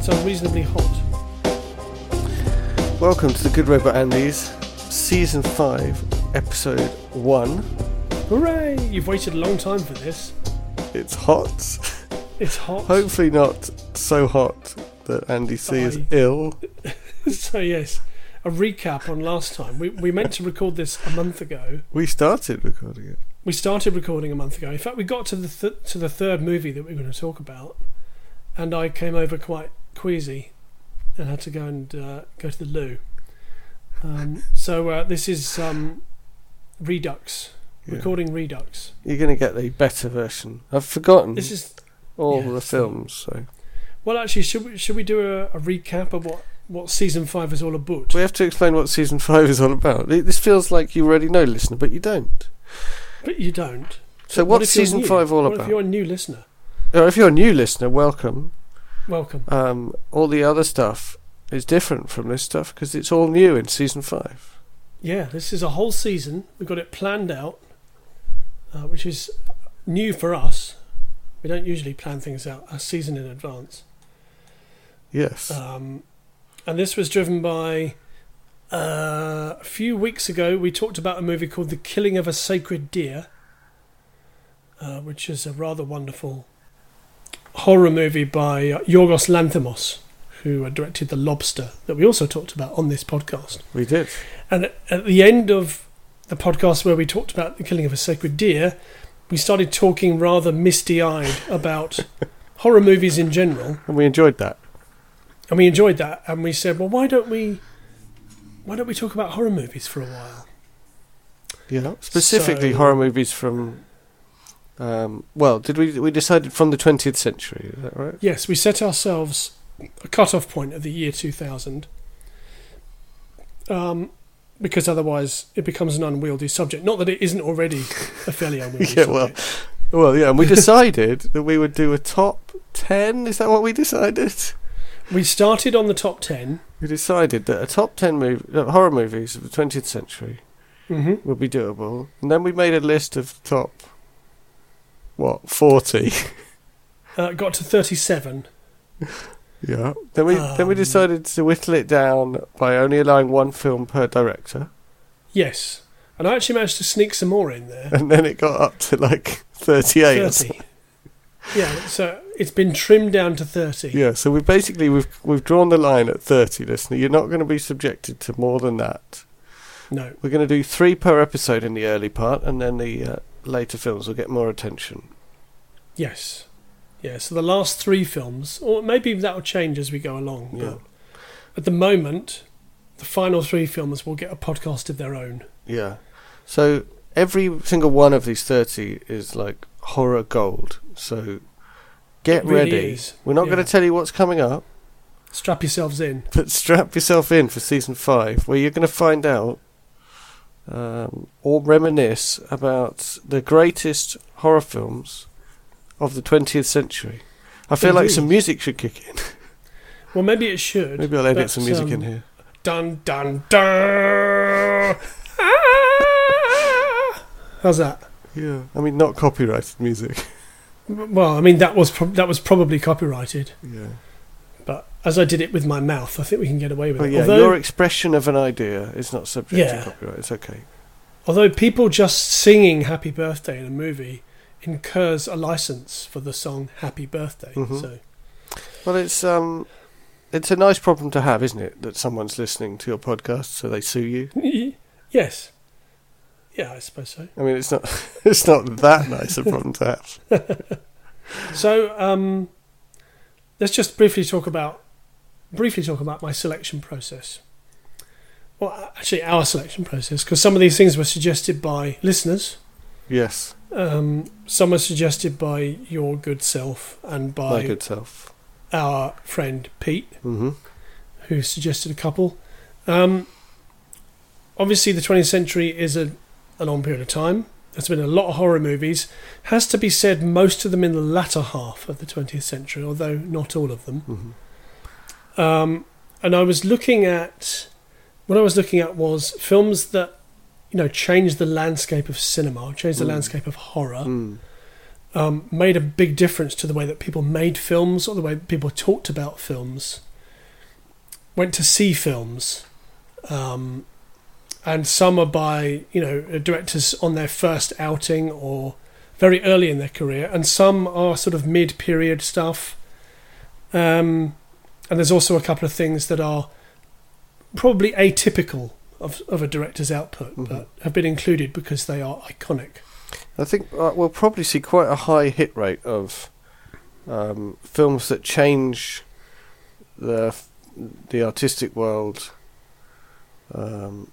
It's unreasonably hot. Welcome to the Good Robot Andys, Season 5, Episode 1. Hooray! You've waited a long time for this. It's hot. It's hot. Hopefully, not so hot that Andy C is Bye. ill. so yes, a recap on last time. We we meant to record this a month ago. We started recording it. We started recording a month ago. In fact, we got to the th- to the third movie that we were going to talk about, and I came over quite queasy, and had to go and uh, go to the loo. Um, so uh, this is um, Redux Yeah. recording Redux. You're going to get the better version. I've forgotten This is all yeah, the films, so well. Actually, should we should we do a, a recap of what what season five is all about? we have to explain what Season 5 is all about. This feels like you already know, listener, but you don't. But you don't. So, What what's you're Season 5 all what about? if you're a new listener? Or if you're a new listener, welcome. Welcome. Um, all the other stuff is different from this stuff because it's all new in Season 5. Yeah, this is a whole season. We've got it planned out, uh, which is new for us. We don't usually plan things out a season in advance. Yes. Um, and this was driven by. Uh, a few weeks ago, we talked about a movie called The Killing of a Sacred Deer, uh, which is a rather wonderful horror movie by Yorgos Lanthimos, who directed The Lobster, that we also talked about on this podcast. we did. And at- at the end of the podcast where we talked about the killing of a sacred deer, we started talking rather misty eyed about horror movies in general. And we enjoyed that. And we enjoyed that. And we said, well, why don't we. Why don't we talk about horror movies for a while? Yeah. Specifically, So- horror movies from. Um, well, did we we decided from the 20th century? Is that right? Yes, we set ourselves a cut-off point of the year 2000, um, because otherwise it becomes an unwieldy subject. Not that it isn't already a fairly unwieldy Yeah, well, subject. Well, yeah, and we decided that we would do a top 10. Is that what we decided? we started on the top 10. We decided that a top 10 mov- uh, horror movies of the 20th century hmm would be doable. And then we made a list of top, what, 40? Uh, got to 37. yeah. Then we, then we Um, decided to whittle it down by only allowing one film per director. Yes. And I actually managed to sneak some more in there. And then it got up to like 38 30. Yeah, so it's been trimmed down to 30. Yeah, so we basically we've we've drawn the line at thirty, listener. You're not going to be subjected to more than that. No. We're going to do three per episode in the early part, and then the uh, later films will get more attention. Yes. Yeah, so the last three films, or maybe that will change as we go along. Yeah, But at the moment, the final three films will get a podcast of their own. yeah. So every single one of these thirty is like horror gold. So get really ready. is, We're not yeah. going to tell you what's coming up, Strap yourselves in. but strap yourself in for season five, where you're going to find out um, or reminisce about the greatest horror films of the 20th century. I feel like some music should kick in. Well, maybe it should. Maybe I'll edit some music in um, here. Dun dun dun. Ah! How's that? Yeah, I mean not copyrighted music. Well, I mean that was pro- that was probably copyrighted, yeah. but as I did it with my mouth, I think we can get away with But it. yeah, although, your expression of an idea is not subject Yeah. to copyright. It's okay. although people just singing "Happy Birthday" in a movie incurs a license for the song "Happy Birthday." Mhm. So Well, it's um, it's a nice problem to have, isn't it? That someone's listening to your podcast, so they sue you. yes, yeah, I suppose so. I mean, it's not it's not that nice a problem to have. So um, let's just briefly talk about briefly talk about my selection process. Well, actually, our selection process, because some of these things were suggested by listeners. Yes, Um, some are suggested by your good self and my by good self. our friend Pete, hmm who suggested a couple. Um, obviously, the 20th century is a, a long period of time. There's been a lot of horror movies. Has to be said, most of them in the latter half of the 20th century, although not all of them. hmm Um, and I was looking at what I was looking at was films that you know changed the landscape of cinema, changed the Mm. landscape of horror. Mm. um, made a big difference to the way that people made films or the way people talked about films. Went to see films, um, and some are by you know directors on their first outing or very early in their career, and some are sort of mid-period stuff. Um, and there's also a couple of things that are probably atypical of, of a director's output, Mhm. but have been included because they are iconic. I think uh, we'll probably see quite a high hit rate of um, films that change the the artistic world, um,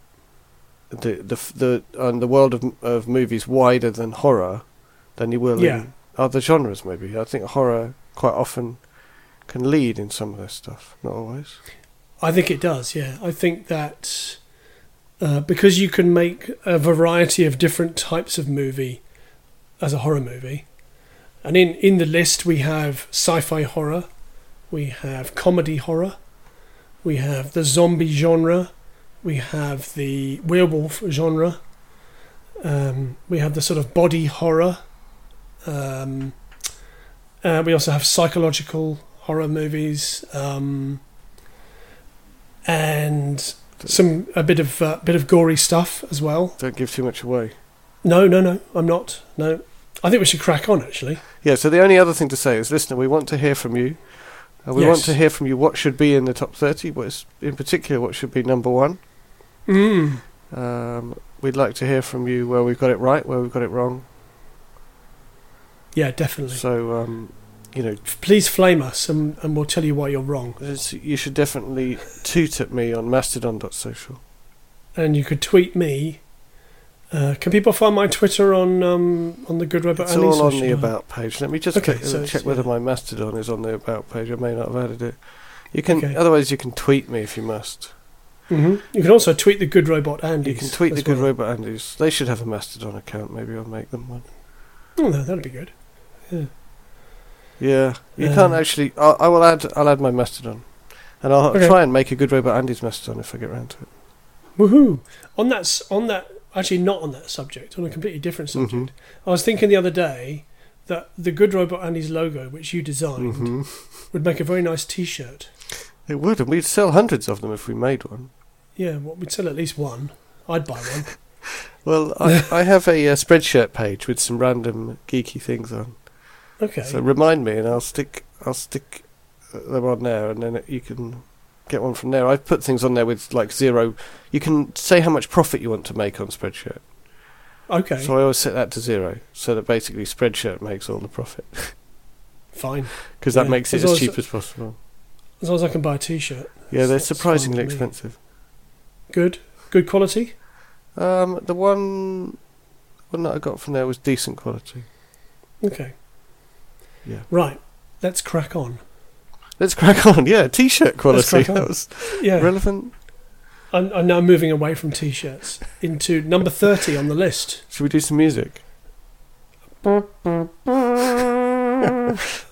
the the the and the world of of movies wider than horror than you will Yeah. in other genres. Maybe I think horror quite often can lead in some of this stuff, not always. I think it does, yeah. I think that uh, because you can make a variety of different types of movie as a horror movie, and in, in the list we have sci fi horror, we have comedy horror, we have the zombie genre, we have the werewolf genre, um, we have the sort of body horror, um, uh, we also have psychological horror movies. Um, and some a bit of uh, bit of gory stuff as well. Don't give too much away. No, no, no, I'm not. No, I think we should crack on. Actually, Yeah, so the only other thing to say is, listener, we want to hear from you. Uh, we want to hear from you what should be in the top 30, what is, in particular, what should be number one. mm. Um, we'd like to hear from you where we've got it right, where we've got it wrong. yeah, definitely. So, um, you know, Please flame us, and, and we'll tell you why you're wrong. it's- you should definitely toot at me on mastodon.social. And you could tweet me. Uh, can people find my Twitter on um, on the Good Robot? It's all on the About page. Let me just Okay, click- so check whether yeah. my Mastodon is on the About page. I may not have added it. You can, Okay. otherwise, you can tweet me if you must. Mhm. You can also tweet the Good Robot Andy. You can tweet the Good Robot Andys. They should have a Mastodon account. Maybe I'll make them one. Oh, no, that'd be good. Yeah, you Um, can't actually. I, I will add. I'll add my Mastodon, and I'll Okay. try and make a good robot Andy's Mastodon if I get round to it. Woohoo! On that, on that, actually not on that subject, on a completely different subject. Mhm. I was thinking the other day that the Good Robot Andy's logo, which you designed, hmm would make a very nice T-shirt. It would, and we'd sell hundreds of them if we made one. Yeah, well, we'd sell at least one. I'd buy one. Well, I, I have a uh, Spreadshirt page with some random geeky things on. Okay. So remind me, and I'll stick. I'll stick uh, them on there, and then you can get one from there. I've put things on there with like zero. You can say how much profit you want to make on Spreadshirt. okay. So I always set that to zero, so that basically Spreadshirt makes all the profit Fine. because that Yeah, makes it as as cheap as possible. As long as I can buy a T-shirt. Yeah, they're surprisingly expensive. Good. Good quality. Um, the one one that I got from there was decent quality. Okay. Yeah. Right. Let's crack on. Let's crack on. Yeah, t-shirt quality. That was Yeah. relevant. I'm, I'm now moving away from T-shirts into number thirty on the list. Should we do some music?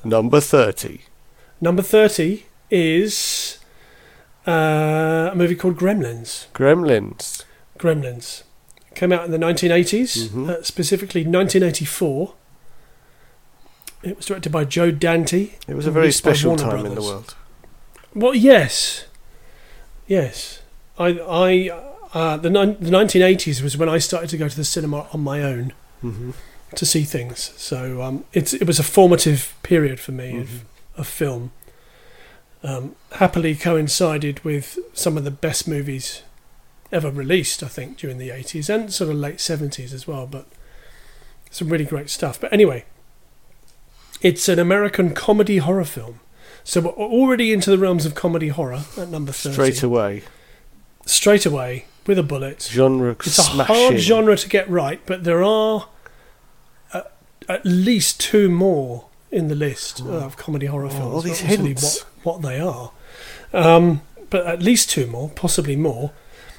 Number thirty. Number thirty is uh, a movie called Gremlins. Gremlins. Gremlins came out in the 1980s, Mhm. uh, specifically 1984. It was directed by Joe Dante. It was a very special time in the world. Well, yes, yes. I, I, uh, the, nin- the 1980s was when I started to go to the cinema on my own hmm to see things. So um, it's it was a formative period for me Mhm. of, of film. Um, happily coincided with some of the best movies ever released, I think, during the 80s and sort of late 70s as well. But some really great stuff. But anyway, it's an American comedy horror film. So we're already into the realms of comedy horror at number 30. Straight away, Straight away, with a bullet. genre It's a hard genre to get right, but there are uh, at least two more in the list of comedy horror Oh, films. all these hints. What, what they are, um, but at least two more, possibly more.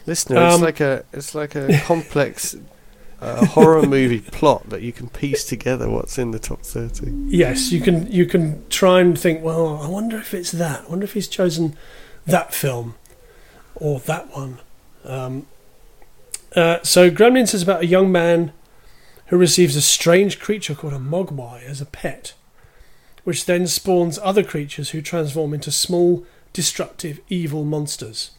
Listener, it's Um, like a it's like a complex uh, horror movie plot that you can piece together. What's in the top thirty? Yes, you can you can try and think. Well, I wonder if it's that. I wonder if he's chosen that film or that one. Um, uh, so, Gremlins is about a young man who receives a strange creature called a mogwai as a pet, which then spawns other creatures who transform into small, destructive, evil monsters.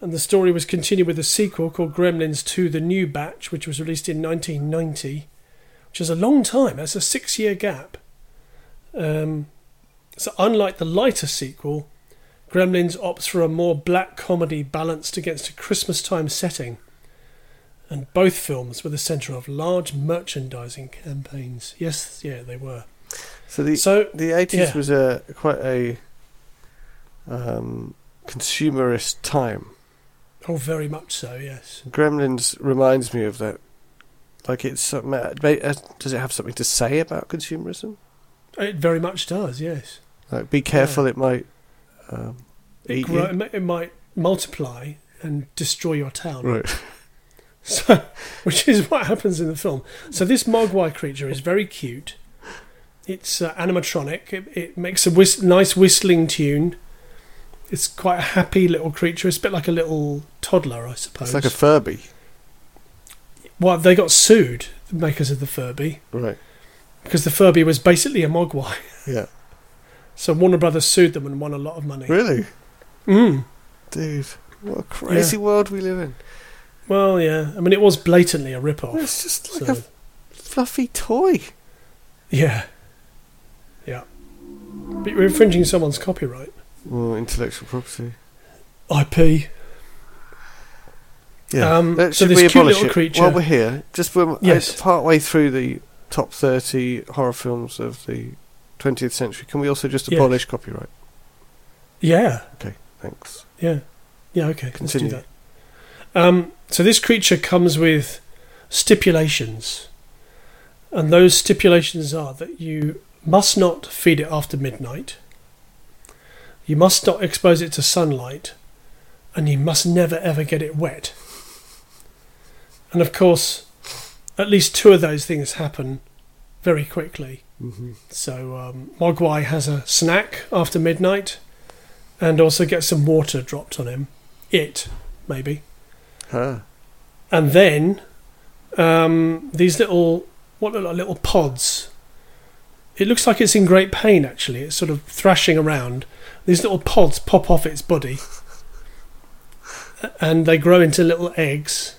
And the story was continued with a sequel called Gremlins 2 The New Batch, which was released in 1990, which is a long time. That's a six year gap. Um, so, unlike the lighter sequel, Gremlins opts for a more black comedy balanced against a Christmas time setting. And both films were the centre of large merchandising campaigns. Yes, yeah, they were. So the So, the eighties yeah. was a quite a um, consumerist time. Oh, very much so, yes. Gremlins reminds me of that. Like it's uh, Does it have something to say about consumerism? It very much does, yes. Like, be careful, it might um, It, eat you. it it might multiply and destroy your town. Right. So, which is what happens in the film. So this Mogwai creature is very cute. It's uh, animatronic. It, it makes a whist- nice whistling tune. It's quite a happy little creature. It's a bit like a little toddler, I suppose. It's like a Furby. well, they got sued, the makers of the Furby, Right. because the Furby was basically a Mogwai. Yeah. So Warner Brothers sued them and won a lot of money. Really, Mm. dude. What a crazy world we live in. Well, yeah. I mean, it was blatantly a rip-off. It's just like So, a fluffy toy. yeah. Yeah. But you're infringing someone's copyright. Well, intellectual property. IP. Yeah. Um, Uh, so should this we cute abolish little it creature- while we're here? Just when Yes. yes. part way through the top thirty horror films of the twentieth century, can we also just Yes. abolish copyright? Yeah. Okay. Thanks. Yeah. Yeah, okay. Continue. Let's do that. Um, so this creature comes with stipulations. And those stipulations are that you must not feed it after midnight. You must not expose it to sunlight. And you must never ever get it wet. And of course, at least two of those things happen very quickly. Mm-hmm. So um, Mogwai has a snack after midnight, and also gets some water dropped on him. It maybe, Huh. and then um, these little what look like little pods. It looks like it's in great pain. Actually, it's sort of thrashing around. These little pods pop off its body, and they grow into little eggs.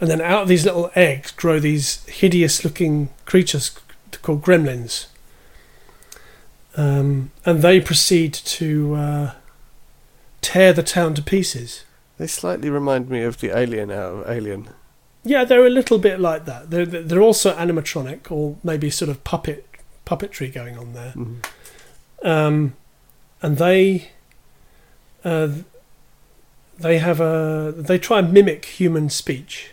And then out of these little eggs grow these hideous-looking creatures called gremlins. Um, and they proceed to uh, tear the town to pieces. They slightly remind me of the alien out of Alien. Yeah, they're a little bit like that. They're they're also animatronic, or maybe sort of puppet puppetry going on there. Mhm. Um, and they uh, they have a they try and mimic human speech,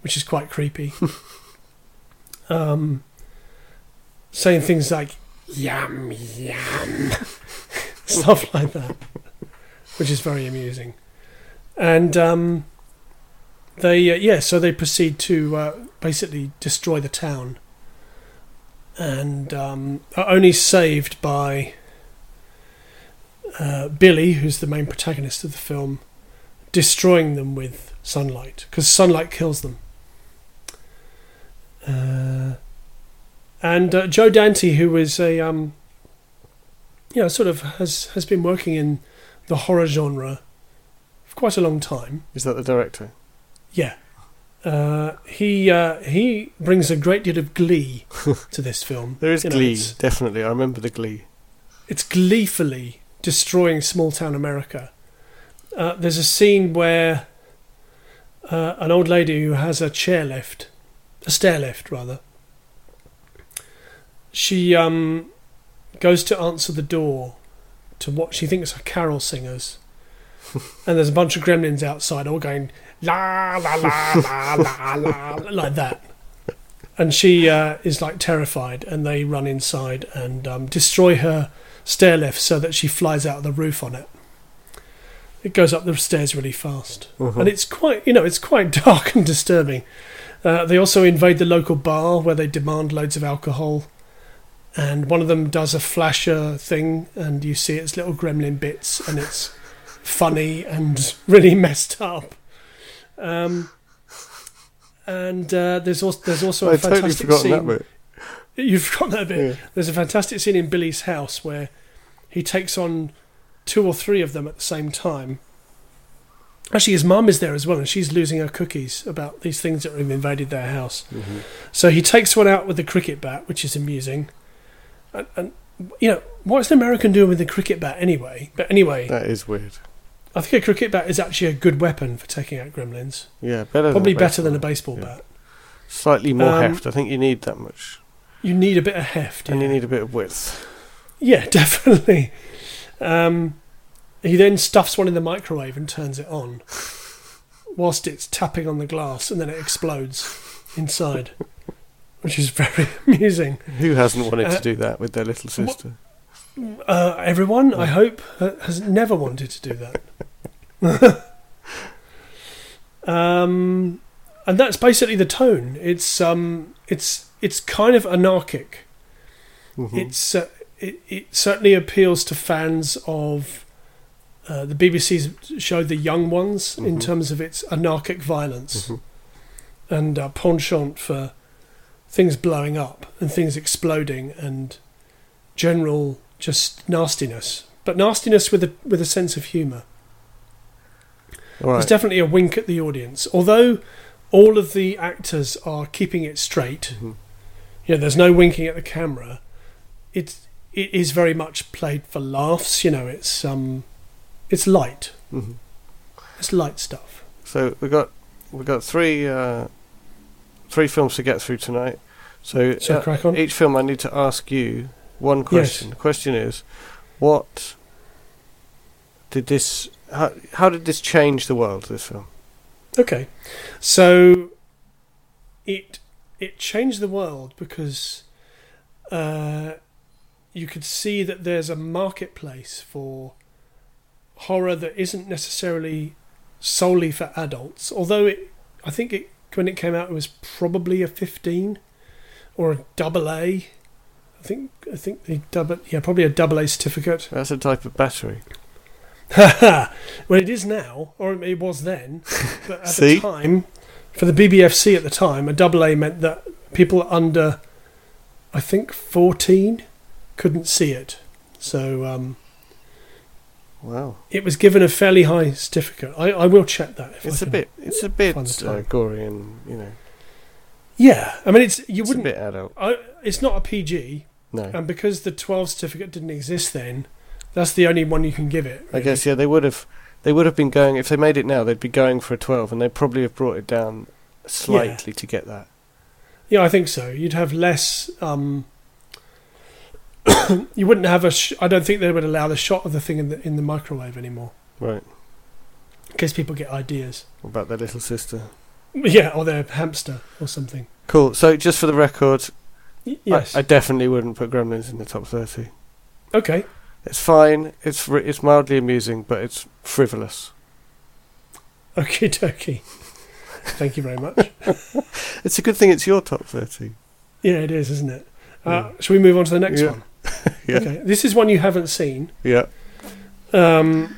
which is quite creepy. um, saying things like "yum yum," stuff like that, which is very amusing. And um, they uh, yeah, so they proceed to uh, basically destroy the town, and um, are only saved by uh, Billy, who's the main protagonist of the film, destroying them with sunlight because sunlight kills them. Uh, and uh, Joe Dante, who is a um, you know, sort of has has been working in the horror genre for quite a long time. Is that the director? Yeah. Uh, he uh, he brings a great deal of glee to this film. There is You know, Glee, definitely. I remember the Glee. it's gleefully destroying small town America. Uh, there's a scene where uh, an old lady who has a chair lift, a stair lift rather, she um, goes to answer the door to what she thinks are carol singers. and there's a bunch of gremlins outside all going la la la la la la like that. And she uh, is like terrified, and they run inside and um, destroy her stair lift so that she flies out of the roof on it. It goes up the stairs really fast, Uh-huh. and it's quite you know it's quite dark and disturbing. Uh, they also invade the local bar where they demand loads of alcohol, and one of them does a flasher thing, and you see its little gremlin bits, and it's funny and really messed up. Um, and uh, there's also there's also a totally fantastic forgotten scene. You've forgotten that bit. Yeah. There's a fantastic scene in Billy's house where he takes on two or three of them at the same time. Actually, his mum is there as well, and she's losing her cookies about these things that have invaded their house. Mhm. So he takes one out with the cricket bat, which is amusing. And, and you know, what's an American doing with the cricket bat anyway? But anyway, That is weird. I think a cricket bat is actually a good weapon for taking out gremlins. Yeah, better. Probably than better than a baseball. Yeah. bat. Slightly more Um, heft. I think you need that much, You need a bit of heft. and you need a bit of width. Yeah, definitely. Um, he then stuffs one in the microwave and turns it on, whilst it's tapping on the glass, and then it explodes inside, which is very amusing. Who hasn't wanted Uh, to do that with their little sister? Uh, everyone, I hope, has never wanted to do that. um, and that's basically the tone. It's um, it's it's kind of anarchic. Mhm. It's uh, it, it certainly appeals to fans of uh, the BBC's show The Young Ones in Mhm. terms of its anarchic violence Mhm. and uh, penchant for things blowing up and things exploding and general just nastiness, but nastiness with a with a sense of humour. All There's definitely a wink at the audience, although all of the actors are keeping it straight Mhm. You know, there's no winking at the camera. It's it is very much played for laughs. You know, it's um, it's light. Mhm. It's light stuff. So we got we got three uh, three films to get through tonight. So, uh, crack on. each film, I need to ask you one question. The question is, what did this? How, how did this change the world? This film. Okay, so it it changed the world because uh, you could see that there's a marketplace for horror that isn't necessarily solely for adults. Although it, I think it when it came out, it was probably a 15 or a double A. I think I think the double yeah probably a double A certificate. That's a type of battery. well, it is now, or it was then. But at See? the time, for the BBFC at the time, a double A meant that people under, I think, 14 couldn't see it. So um, Wow, it was given a fairly high certificate. I, I will check that. If it's I a bit. It's a bit find the uh, gory and you know, Yeah, I mean, it's you it's wouldn't. bit adult. I, it's not a PG, No, and because the 12 certificate didn't exist then, that's the only one you can give it. I guess yeah, they would have. They would have been going if they made it now. They'd be going for a twelve, and they'd probably have brought it down slightly to get that. Yeah, I think so. You'd have less. Um, you wouldn't have a. Sh- I don't think they would allow the shot of the thing in the in the microwave anymore, Right. in case people get ideas. What about their little sister? Yeah, or their hamster or something. Cool. So just for the record, Y- yes. I, I definitely wouldn't put Gremlins in the top thirty. okay. It's fine. It's it's mildly amusing, but it's frivolous. Okay. Dokie. Thank you very much. It's a good thing it's your top thirty. Yeah, it is, isn't it? Uh, Shall we move on to the next Yeah. one? Yeah. Okay. This is one you haven't seen. Yeah. Um,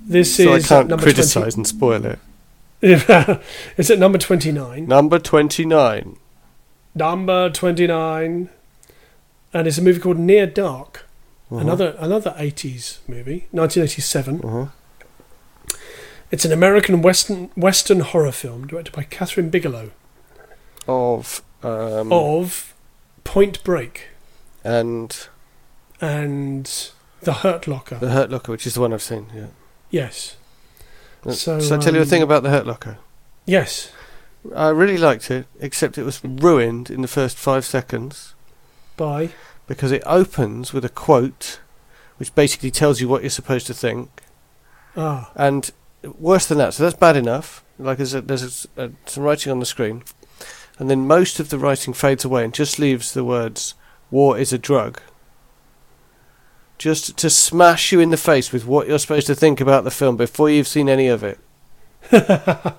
this So I is at can't criticise and spoil it. it's at number twenty-nine. Number twenty-nine. Number twenty-nine, and it's a movie called Near Dark. Uh-huh. Another another eighties movie, nineteen eighty-seven. Uh-huh. It's an American western western horror film directed by Kathryn Bigelow Of um, of Point Break and and The Hurt Locker. the Hurt Locker, which is the one I've seen. Yeah. yes, So, So, I tell you a um, thing about the Hurt Locker. yes. I really liked it, except it was ruined in the first five seconds By because it opens with a quote, which basically tells you what you're supposed to think. ah And worse than that, so that's bad enough. Like there's, a, there's a, a, some writing on the screen, and then most of the writing fades away and just leaves the words "war is a drug." Just to smash you in the face with what you're supposed to think about the film before you've seen any of it.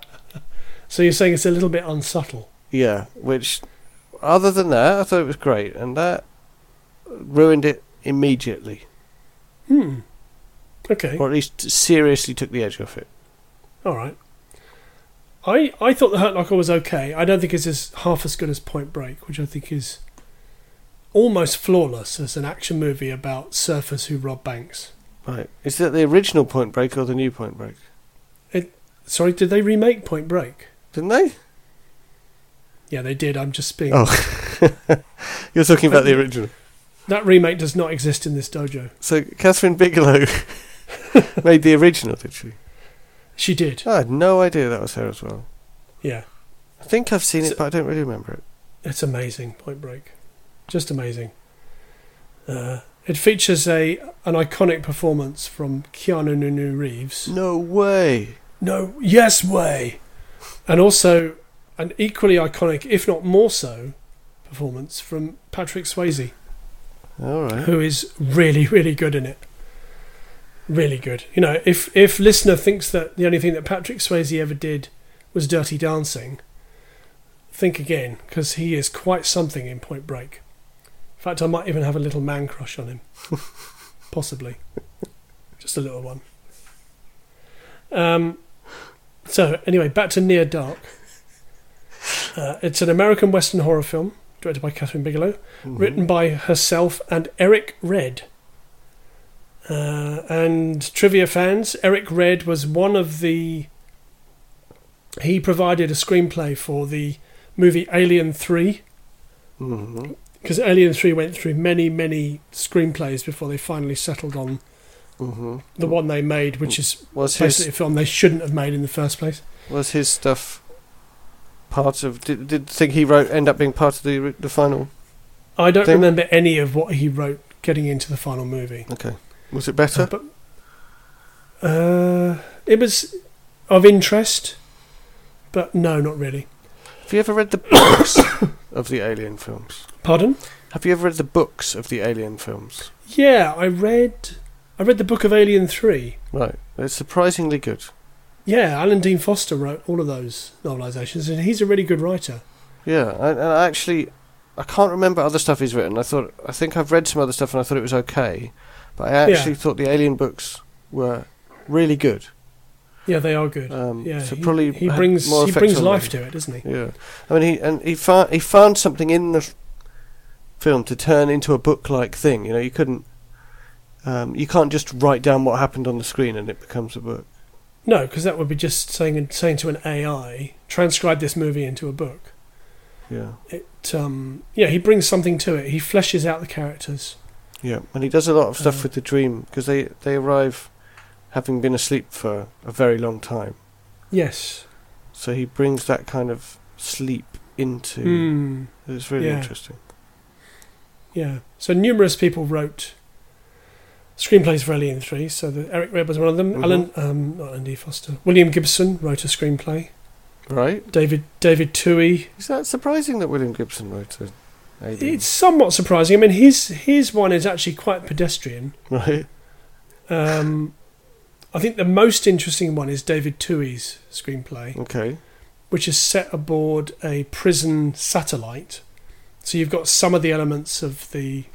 so you're saying it's a little bit unsubtle. Yeah, which, other than that, I thought it was great, and that ruined it immediately, Hmm. Okay. or at least seriously took the edge off it. All right. I, I thought The Hurt Locker was okay. I don't think it's as half as good as Point Break, which I think is almost flawless as an action movie about surfers who rob banks. Right. Is that the original Point Break or the new Point Break? It, Sorry, did they remake Point Break? Didn't they? Yeah, they did. I'm just being. Oh. You're talking about the original. That remake does not exist in this dojo. So Kathryn Bigelow made the original, did she? She did. I had no idea that was her as well. Yeah. I think I've seen So- it, but I don't really remember it. It's amazing, Point Break. Just amazing. Uh, it features a an iconic performance from Keanu Nunu Reeves. No way. No, yes way. And also an equally iconic, if not more so, performance from Patrick Swayze, All right. who is really, really good in it. Really good. You know, if if listener thinks that the only thing that Patrick Swayze ever did was Dirty Dancing, think again because he is quite something in Point Break. In fact, I might even have a little man crush on him, possibly, just a little one. Um. So anyway, back to Near Dark. Uh, it's an American Western horror film directed by Kathryn Bigelow Mhm. written by herself and Eric Red. Uh, and trivia fans, Eric Red was one of the. He provided a screenplay for the movie Alien 3, Mhm. because Alien 3 went through many, many screenplays before they finally settled on Mhm. the one they made, which is Was basically his a film they shouldn't have made in the first place. was his stuff part of? Did did the thing he wrote end up being part of the the final? I don't Thing- remember any of what he wrote getting into the final movie. Okay. Was it better? But uh, it was of interest, but no, not really. Have you ever read the books of the Alien films? Pardon? Have you ever read the books of the Alien films? Yeah, I read. I read the book of Alien Three. Right. It's surprisingly good. Yeah, Alan Dean Foster wrote all of those novelizations, and he's a really good writer. Yeah, I, and I actually, I can't remember other stuff he's written. I thought, I think I've read some other stuff and I thought it was okay, but I actually Yeah. thought the Alien books were really good. Yeah, they are good. Um, yeah, so he, probably he brings he brings life to it, doesn't he? Yeah, I mean, he and he found he found something in the film to turn into a book-like thing. You know, you couldn't, um, you can't just write down what happened on the screen and it becomes a book. No, because that would be just saying saying to an AI, transcribe this movie into a book. Yeah, It, um, yeah, he brings something to it. He fleshes out the characters. yeah, and he does a lot of stuff Uh, with the dream because they they arrive having been asleep for a very long time. Yes. So he brings that kind of sleep into. Hmm. It's really Yeah. interesting. Yeah. So numerous people wrote screenplays for Alien Three. So the, Eric Red was one of them. Mhm. Alan, um, not Andy Foster. William Gibson wrote a screenplay. Right? David David Twohy. Is that surprising that William Gibson wrote it? It's somewhat surprising. I mean, his his one is actually quite pedestrian. right. Um, I think the most interesting one is David Twohy's screenplay, Okay. which is set aboard a prison satellite. So you've got some of the elements of the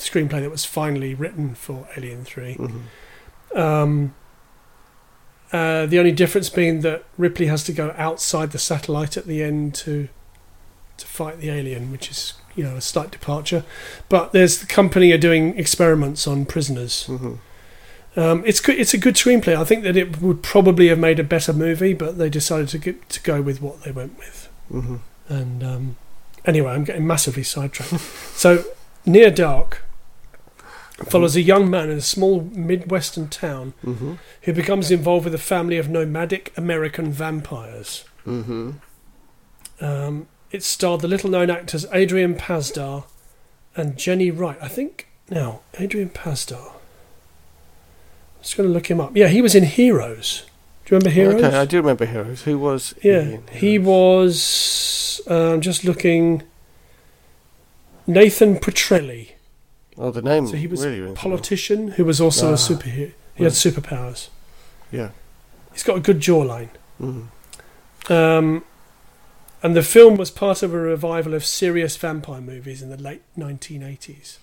screenplay that was finally written for Alien Three. hmm Um, uh, the only difference being that Ripley has to go outside the satellite at the end to to fight the alien, which is you know a slight departure. But there's the company are doing experiments on prisoners. hmm Um, it's good. It's a good screenplay. I think that it would probably have made a better movie, but they decided to get, to go with what they went with. hmm And um, anyway, I'm getting massively sidetracked. so, Near Dark follows a young man in a small midwestern town hmm who becomes involved with a family of nomadic American vampires. hmm Um, it starred the little-known actors Adrian Pasdar and Jenny Wright. I think now Adrian Pasdar. I'm just going to look him up. Yeah, he was in Heroes. Do you remember Heroes? Okay, I do remember Heroes. Who was? Yeah, in he was. Uh, I'm just looking. Nathan Petrelli, Oh, the name. So he was really a politician who was also Ah. a superhero. He had superpowers. Yeah. He's got a good jawline. Mhm. Um, and the film was part of a revival of serious vampire movies in the late 1980s.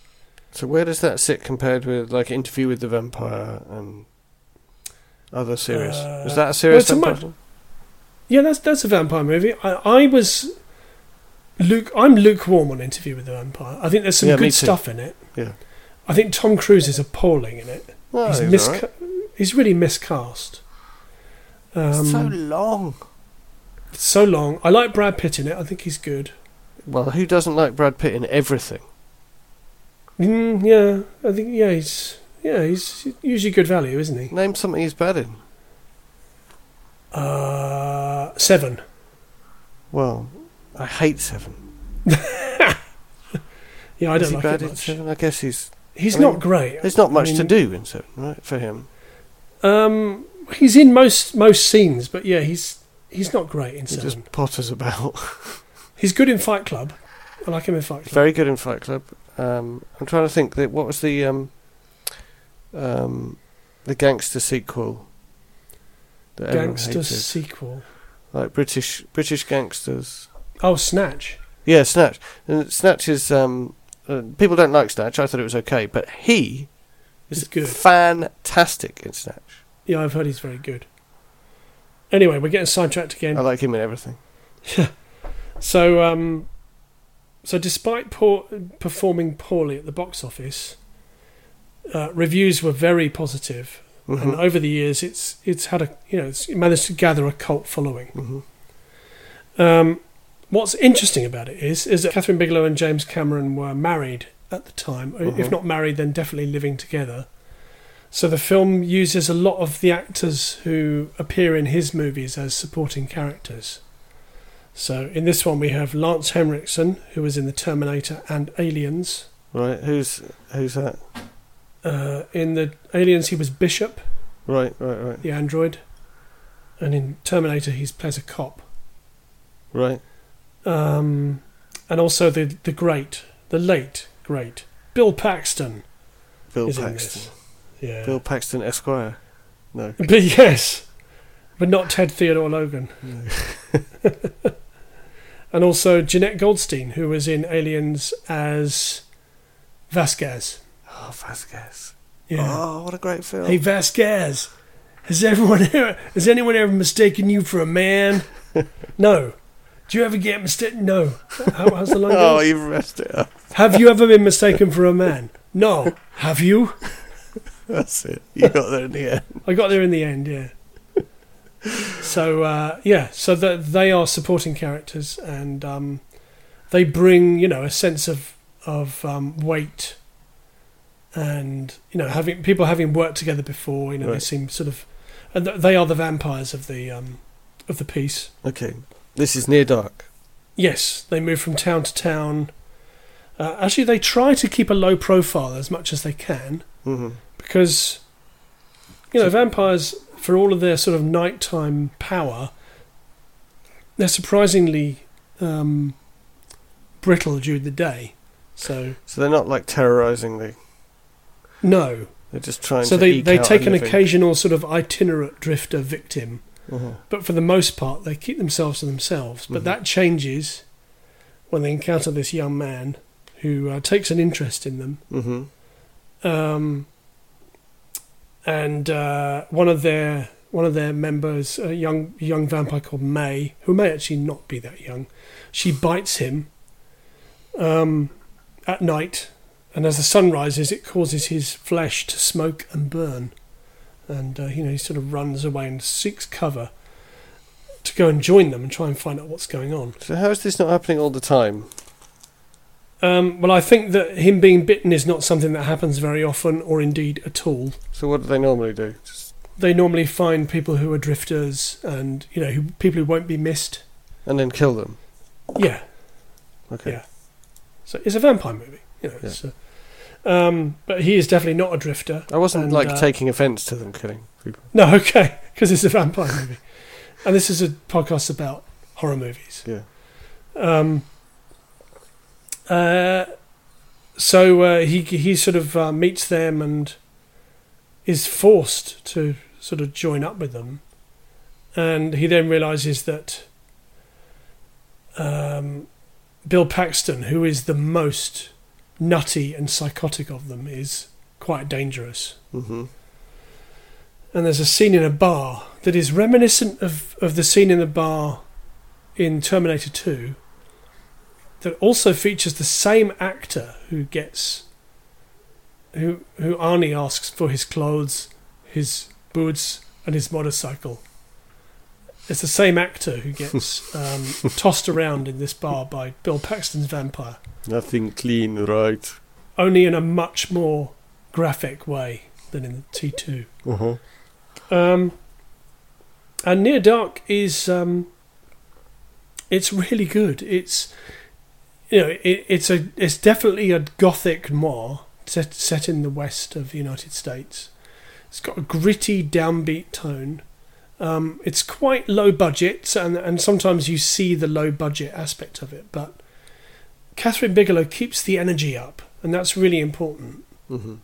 So where does that sit compared with like Interview with the Vampire and other series? Uh, Is that a serious well, vampire? Yeah, that's that's a vampire movie. I, I was Luke. I'm lukewarm on Interview with the Vampire. I think there's some Yeah, good stuff in it. Yeah. I think Tom Cruise is appalling in it. He's he's mis- alright. he's really miscast. Um, so long. so long. I like Brad Pitt in it. I think he's good. Well, who doesn't like Brad Pitt in everything? Mm, yeah, I think yeah he's yeah he's usually good value, isn't he? Name something he's bad in. Uh, seven. Well, I hate Seven. Yeah, I Is don't he like bad it in much. Seven? I guess he's. He's I mean, not great. There's not I much to do in Seven, right? For him. Um, he's in most most scenes, but yeah, he's he's not great in He just potters about. He's good in Fight Club. I like him in Fight Club. Very good in Fight Club. Um, I'm trying to think that what was the um, um, the gangster sequel that Gangster sequel. like British British gangsters. Oh, Snatch. Yeah, Snatch. And Snatch is um, uh, people don't like Snatch. I thought it was okay, but he is It's good. fantastic in Snatch. Yeah, I've heard he's very good. Anyway, we're getting sidetracked again. I like him in everything. Yeah. So, um, so despite poor, performing poorly at the box office, uh, reviews were very positive, positive, and over the years, it's it's had a you know it's managed to gather a cult following. Mhm. Um, what's interesting about it is is that Kathryn Bigelow and James Cameron were married at the time, or if Mhm. not married, then definitely living together. So the film uses a lot of the actors who appear in his movies as supporting characters. So in this one we have Lance Henriksen, who was in the Terminator and Aliens. Right, who's who's that? Uh, in the Aliens, he was Bishop, Right, right, right, the android, and in Terminator, he plays a cop. right. Um, and also the the great, the late great Bill Paxton Bill Paxton. Yeah, Bill Paxton Esquire. No. but yes, but not Ted Theodore Logan, no. and also Jenette Goldstein, who was in Aliens as Vasquez. Oh, Vasquez. Yeah, Oh, what a great film. hey Vasquez, has everyone ever, has anyone ever mistaken you for a man? no. Do you ever get mistaken? No. How, how's the line? oh, you've messed it up. Have you ever been mistaken for a man? No. Have you? That's it. You got there in the end. I got there in the end, yeah. So uh, yeah, so that they are supporting characters, and um, they bring you know a sense of of um, weight, and you know having people having worked together before. You know they seem sort of, and they are the vampires of the um, of the piece. Okay. This is Near Dark. Yes, they move from town to town. Uh, actually, they try to keep a low profile as much as they can. hmm because you know vampires for all of their sort of nighttime power they're surprisingly um, brittle during the day so So they're not like terrorizing the. no They're just trying so to. they, they take an living. occasional sort of itinerant drifter victim Mhm. but for the most part they keep themselves to themselves but Mhm. that changes when they encounter this young man who uh, takes an interest in them Mhm. um, and uh, one of their one of their members, a young young vampire called May, who may actually not be that young, she bites him um, at night, and as the sun rises, it causes his flesh to smoke and burn, and uh, you know he sort of runs away and seeks cover to go and join them and try and find out what's going on. So how is this not happening all the time? Um, well, I think that him being bitten is not something that happens very often, or indeed at all. So what do they normally do? Just, they normally find people who are drifters and you know who, people who won't be missed. and then kill them. Yeah, Okay. Yeah. so it's a vampire movie. You know, Yeah. Um, but he is definitely not a drifter. I wasn't And, like uh, taking offence to them killing people. No, okay, because it's a vampire movie, and this is a podcast about horror movies. Yeah. Um, uh, so uh, he he sort of uh, meets them and is forced to sort of join up with them, and he then realizes that um, Bill Paxton, who is the most nutty and psychotic of them, is quite dangerous. hmm and there's a scene in a bar that is reminiscent of, of the scene in the bar in Terminator 2 that also features the same actor who gets who who Arnie asks for his clothes, his boots, and his motorcycle. It's the same actor who gets um, tossed around in this bar by Bill Paxton's vampire, Nothing clean, right? only in a much more graphic way than in T two. Uh-huh. Um, and Near Dark is um, it's really good. It's you know it, it's a it's definitely a gothic noir set set in the west of the United States. It's got a gritty downbeat tone. Um, it's quite low budget, and and sometimes you see the low budget aspect of it. But Kathryn Bigelow keeps the energy up, and that's really important Mm-hmm.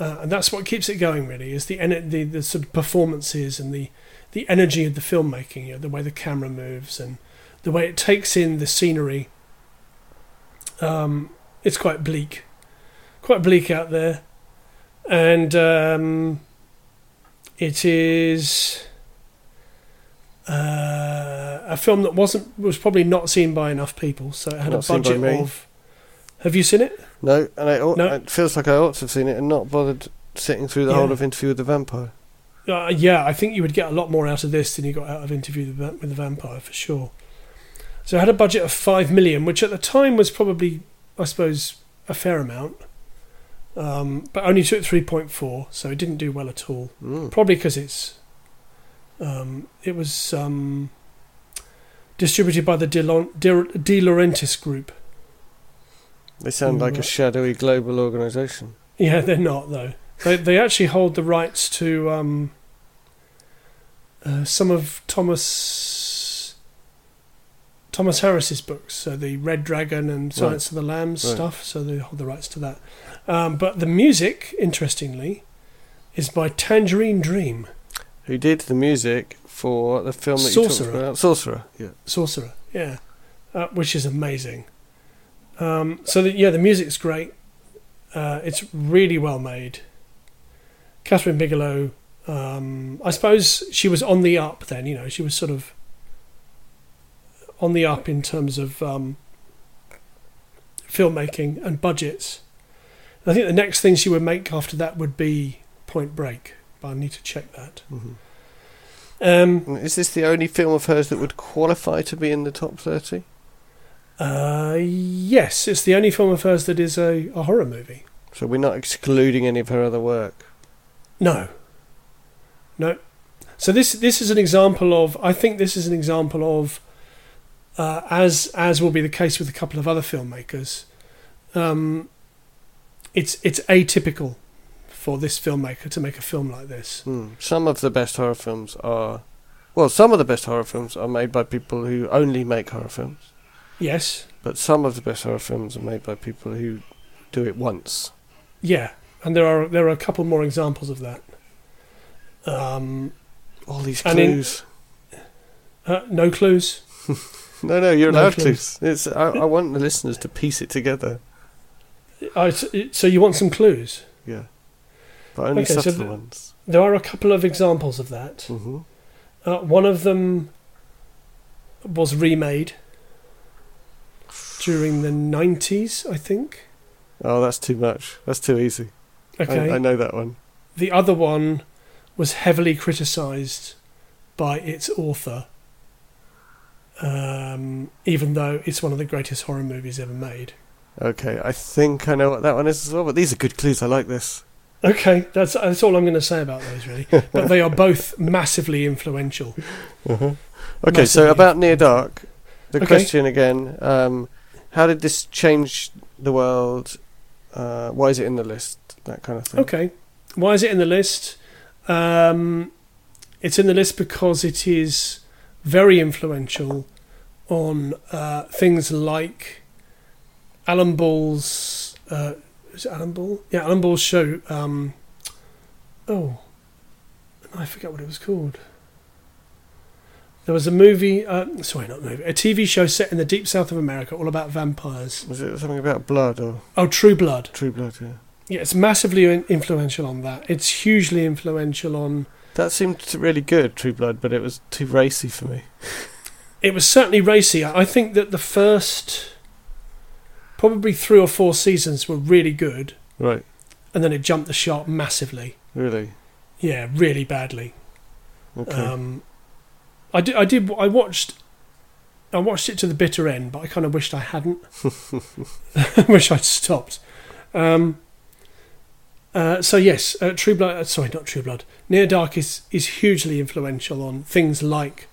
uh, and that's what keeps it going. Really, is the the the sort of performances and the the energy of the filmmaking. You know, the way the camera moves and the way it takes in the scenery. Um, it's quite bleak, quite bleak out there, and um, it is uh, a film that wasn't was probably not seen by enough people. So it had Not a budget of. Have you seen it? No, and I, No. it feels like I ought to have seen it and not bothered sitting through the Yeah. whole of Interview with the Vampire. Uh, yeah, I think you would get a lot more out of this than you got out of Interview with the with the Vampire for sure. So it had a budget of five million, which at the time was probably, I suppose, a fair amount. Um, but only took three point four, so it didn't do well at all. Mm. Probably because it's, um, it was um, distributed by the De, Lon- De, De Laurentiis Group. They sound like a shadowy global organisation. Yeah, they're not though. They they actually hold the rights to um, uh, some of Thomas Thomas Harris's books, so the Red Dragon and Silence of the Lambs Right. stuff. So they hold the rights to that. Um, but the music, interestingly, is by Tangerine Dream, Who did the music for the film that you Sorcerer. talked about? Sorcerer. Yeah. Sorcerer. Yeah, uh, which is amazing. Um, so the, yeah, the music's great. Uh, it's really well made. Kathryn Bigelow, um, I suppose she was on the up then. You know, she was sort of on the up in terms of um, filmmaking and budgets. And I think the next thing she would make after that would be Point Break, but I need to check that. Mhm. Um, Is this the only film of hers that would qualify to be in the top 30? Uh, yes, it's the only film of hers that is a, a horror movie. So we're not excluding any of her other work. No, no. So this this is an example of. I think this is an example of, uh, as as will be the case with a couple of other filmmakers. Um, it's it's atypical for this filmmaker to make a film like this. Hmm. Some of the best horror films are. Well, some of the best horror films are made by people who only make horror films. Yes, But some of the best horror films are made by people who do it once. yeah, and there are there are a couple more examples of that. Um, All these And in- clues. uh, no clues. no, no, you're No allowed clues. to. It's, I, I want the listeners to piece it together. So- so you want some clues? Yeah. But only Okay, so subtle the- ones. There are a couple of examples of that. hmm Uh, one of them was remade during the 90s, I think. Oh, that's too much. That's too easy. Okay. I, I know that one. The other one was heavily criticised by its author, um, even though it's one of the greatest horror movies ever made. Okay, I think I know what that one is as well. But these are good clues. I like this. Okay, that's that's all I'm going to say about those, really. but they are both massively influential. Uh-huh. Okay, so about Near Dark, the Okay. question again: um, How did this change the world? Uh, why is it in the list? That kind of thing. Okay. Why is it in the list? Um, it's in the list because it is very influential on uh, things like Alan Ball's. Uh, is it Alan Ball? Yeah, Alan Ball's show. Um, oh, I forget what it was called. There was a movie, uh, sorry, not a movie, a TV show set in the deep south of America, all about vampires. Was it something about blood or Oh, True Blood. True Blood? Yeah. Yeah, it's massively influential on that. It's hugely influential on That seemed really good, True Blood, but it was too racy for me. It was certainly racy. I think that the first probably three or four seasons were really good, Right, and then it jumped the shark massively. really. Yeah, really badly. Okay. Um, I did. I did. I watched. I watched it to the bitter end, but I kind of wished I hadn't. I wish I'd stopped. Um, uh, so yes, uh, True Blood. Uh, sorry, not True Blood. Near Dark is is hugely influential on things like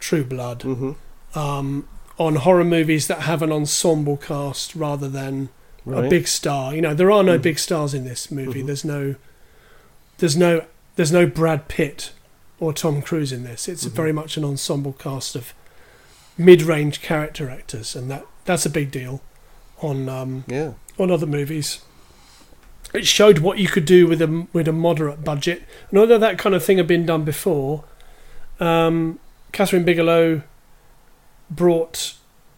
True Blood, hmm um, on horror movies that have an ensemble cast rather than Right. a big star. You know, there are no Mhm. big stars in this movie. Mhm. There's no, there's no, there's no Brad Pitt or Tom Cruise in this. It's Mhm. very much an ensemble cast of mid-range character actors, and that that's a big deal on um, Yeah. on other movies. It showed what you could do with a with a moderate budget, and although that kind of thing had been done before, um, Kathryn Bigelow brought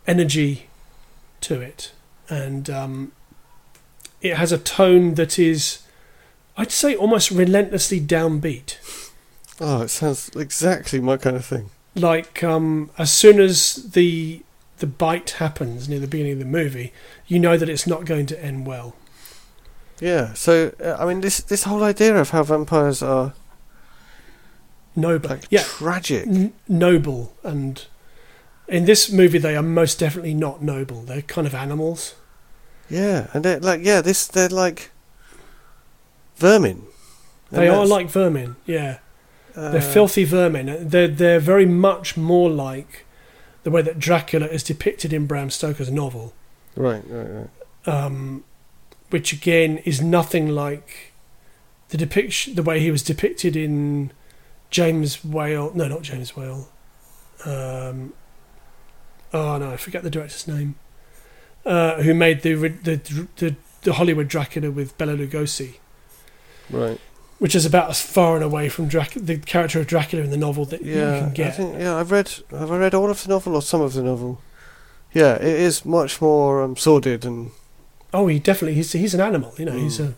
energy to it, and um, it has a tone that is, I'd say, almost relentlessly downbeat. Oh, it sounds exactly my kind of thing. Like um, as soon as the the bite happens near the beginning of the movie, you know that it's not going to end well. Yeah. So, uh, I mean, this this whole idea of how vampires are Noble, like yeah, tragic. n- noble, and in this movie they are most definitely not noble. They're kind of animals. Yeah, and they're like, yeah, this they're like vermin. And They are like vermin. Yeah, uh, they're filthy vermin. They're they're very much more like the way that Dracula is depicted in Bram Stoker's novel, Right, right, right. um, which again is nothing like the depiction, the way he was depicted in James Whale. No, not James Whale. Um, oh no, I forget the director's name. Uh, who made the, the the the Hollywood Dracula with Bela Lugosi, Right. which is about as far and away from Drac- the character of Dracula in the novel that you Yeah, can I get. think yeah, I've read have I read all of the novel or some of the novel? Yeah, it is much more um, sordid and Oh, he definitely he's he's an animal. You know, he's Mm. a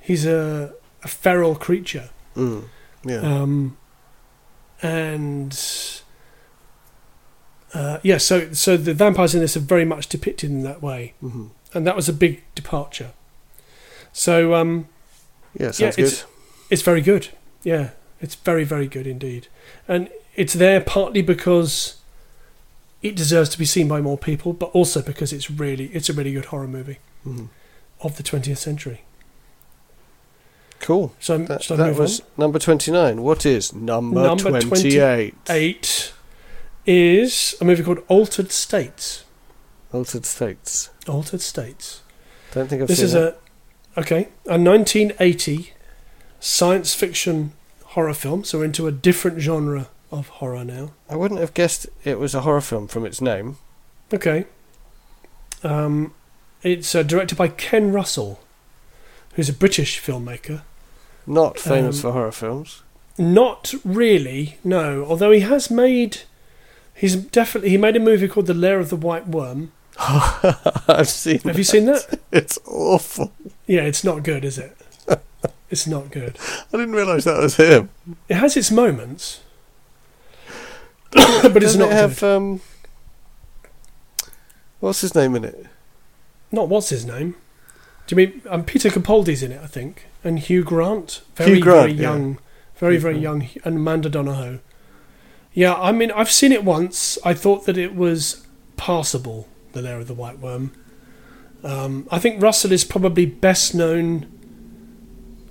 he's a a feral creature. mm, yeah, Um, and uh, yeah, so so the vampires in this are very much depicted in that way, hmm and that was a big departure. So um, yeah, sounds yeah, good. it's it's very good. Yeah, it's very very good indeed, and it's there partly because it deserves to be seen by more people, but also because it's really it's a really good horror movie Mhm. of the 20th century. Cool. So That, that was on? number twenty nine. What is number, Number twenty eight? eight is a movie called Altered States. Altered States. Altered States. Don't think I've this seen is it. a okay a 1980 science fiction horror film. So we're into a different genre of horror now. I wouldn't have guessed it was a horror film from its name. Okay. Um, it's uh, directed by Ken Russell, who's a British filmmaker. Not famous Um, for horror films. Not really, no. Although he has made, he's definitely he made a movie called The Lair of the White Worm. I've seen. Have you seen that? It's awful. Yeah, it's not good, is it? It's not good. I didn't realise that was him. It has its moments, but it's Doesn't not it have good. um? What's his name in it? Not what's his name? Do you mean um, Peter Capaldi's in it? I think, and Hugh Grant, very Hugh Grant, very yeah. young, very Hugh very Grant. young, and Amanda Donohoe. Yeah, I mean, I've seen it once. I thought that it was passable. The Lair of the White Worm. Um, I think Russell is probably best known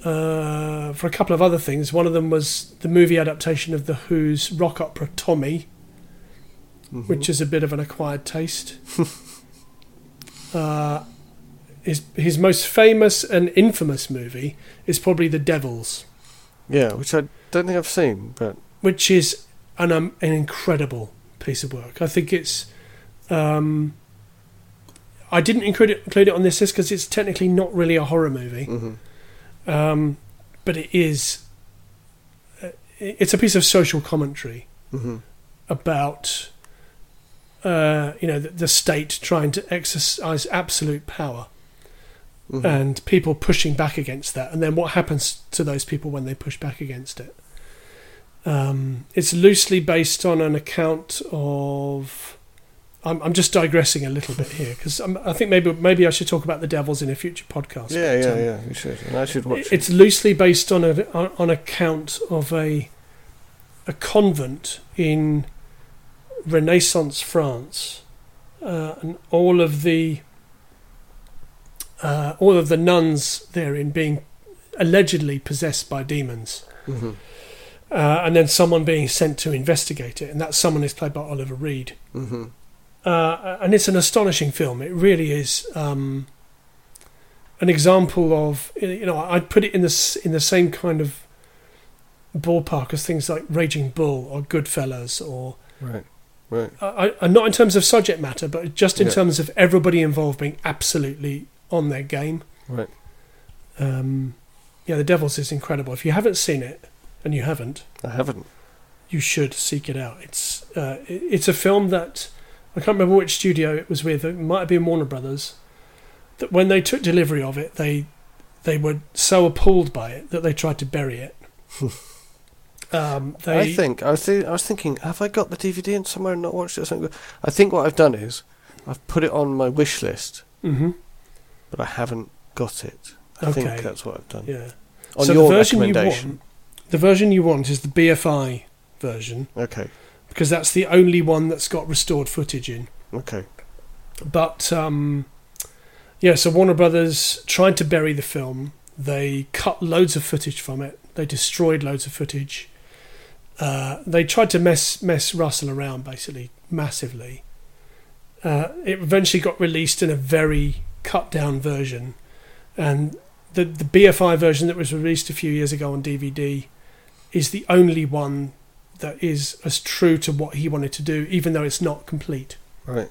uh, for a couple of other things. One of them was the movie adaptation of the Who's rock opera Tommy, Mhm. which is a bit of an acquired taste. uh, his his most famous and infamous movie is probably The Devils, yeah, which I don't think I've seen, but which is an um, an incredible piece of work. I think it's. Um, I didn't include it, include it on this list because it's technically not really a horror movie, mhm. um, but it is. uh, It's a piece of social commentary. Mhm. about uh, you know the, the state trying to exercise absolute power Mhm. and people pushing back against that, and then what happens to those people when they push back against it. Um, it's loosely based on an account of. I'm, I'm just digressing a little bit here because I think maybe maybe I should talk about the devils in a future podcast. Yeah, but, yeah, um, yeah. You should, and I should watch it. It's loosely based on a on, account of a a convent in Renaissance France, uh, and all of the uh, all of the nuns therein being allegedly possessed by demons, hmm uh, and then someone being sent to investigate it, and that someone is played by Oliver Reed. hmm Uh, and it's an astonishing film. It really is um, an example of you know I'd put it in the in the same kind of ballpark as things like Raging Bull or Goodfellas or Right, right. I, I, not in terms of subject matter, but just in Yeah. terms of everybody involved being absolutely on their game. Right. Um, yeah, The Devils is incredible. If you haven't seen it, and you haven't, I haven't. you should seek it out. It's uh, it's a film that I can't remember which studio it was with. It might have been Warner Brothers. That when they took delivery of it, they they were so appalled by it that they tried to bury it. um, they, I think I was, th- I was thinking, have I got the DVD in somewhere and not watched it or something? I think what I've done is I've put it on my wish list, Mhm, but I haven't got it. I think that's what I've done. yeah. On so your the version you recommendation. want, the version you want is the BFI version Okay. because that's the only one that's got restored footage in. Okay. But um, yeah, so Warner Brothers tried to bury the film. They cut loads of footage from it. They destroyed loads of footage. Uh, they tried to mess mess Russell around basically massively. Uh, it eventually got released in a very cut down version, and the the BFI version that was released a few years ago on DVD is the only one that is as true to what he wanted to do, even though it's not complete. Right.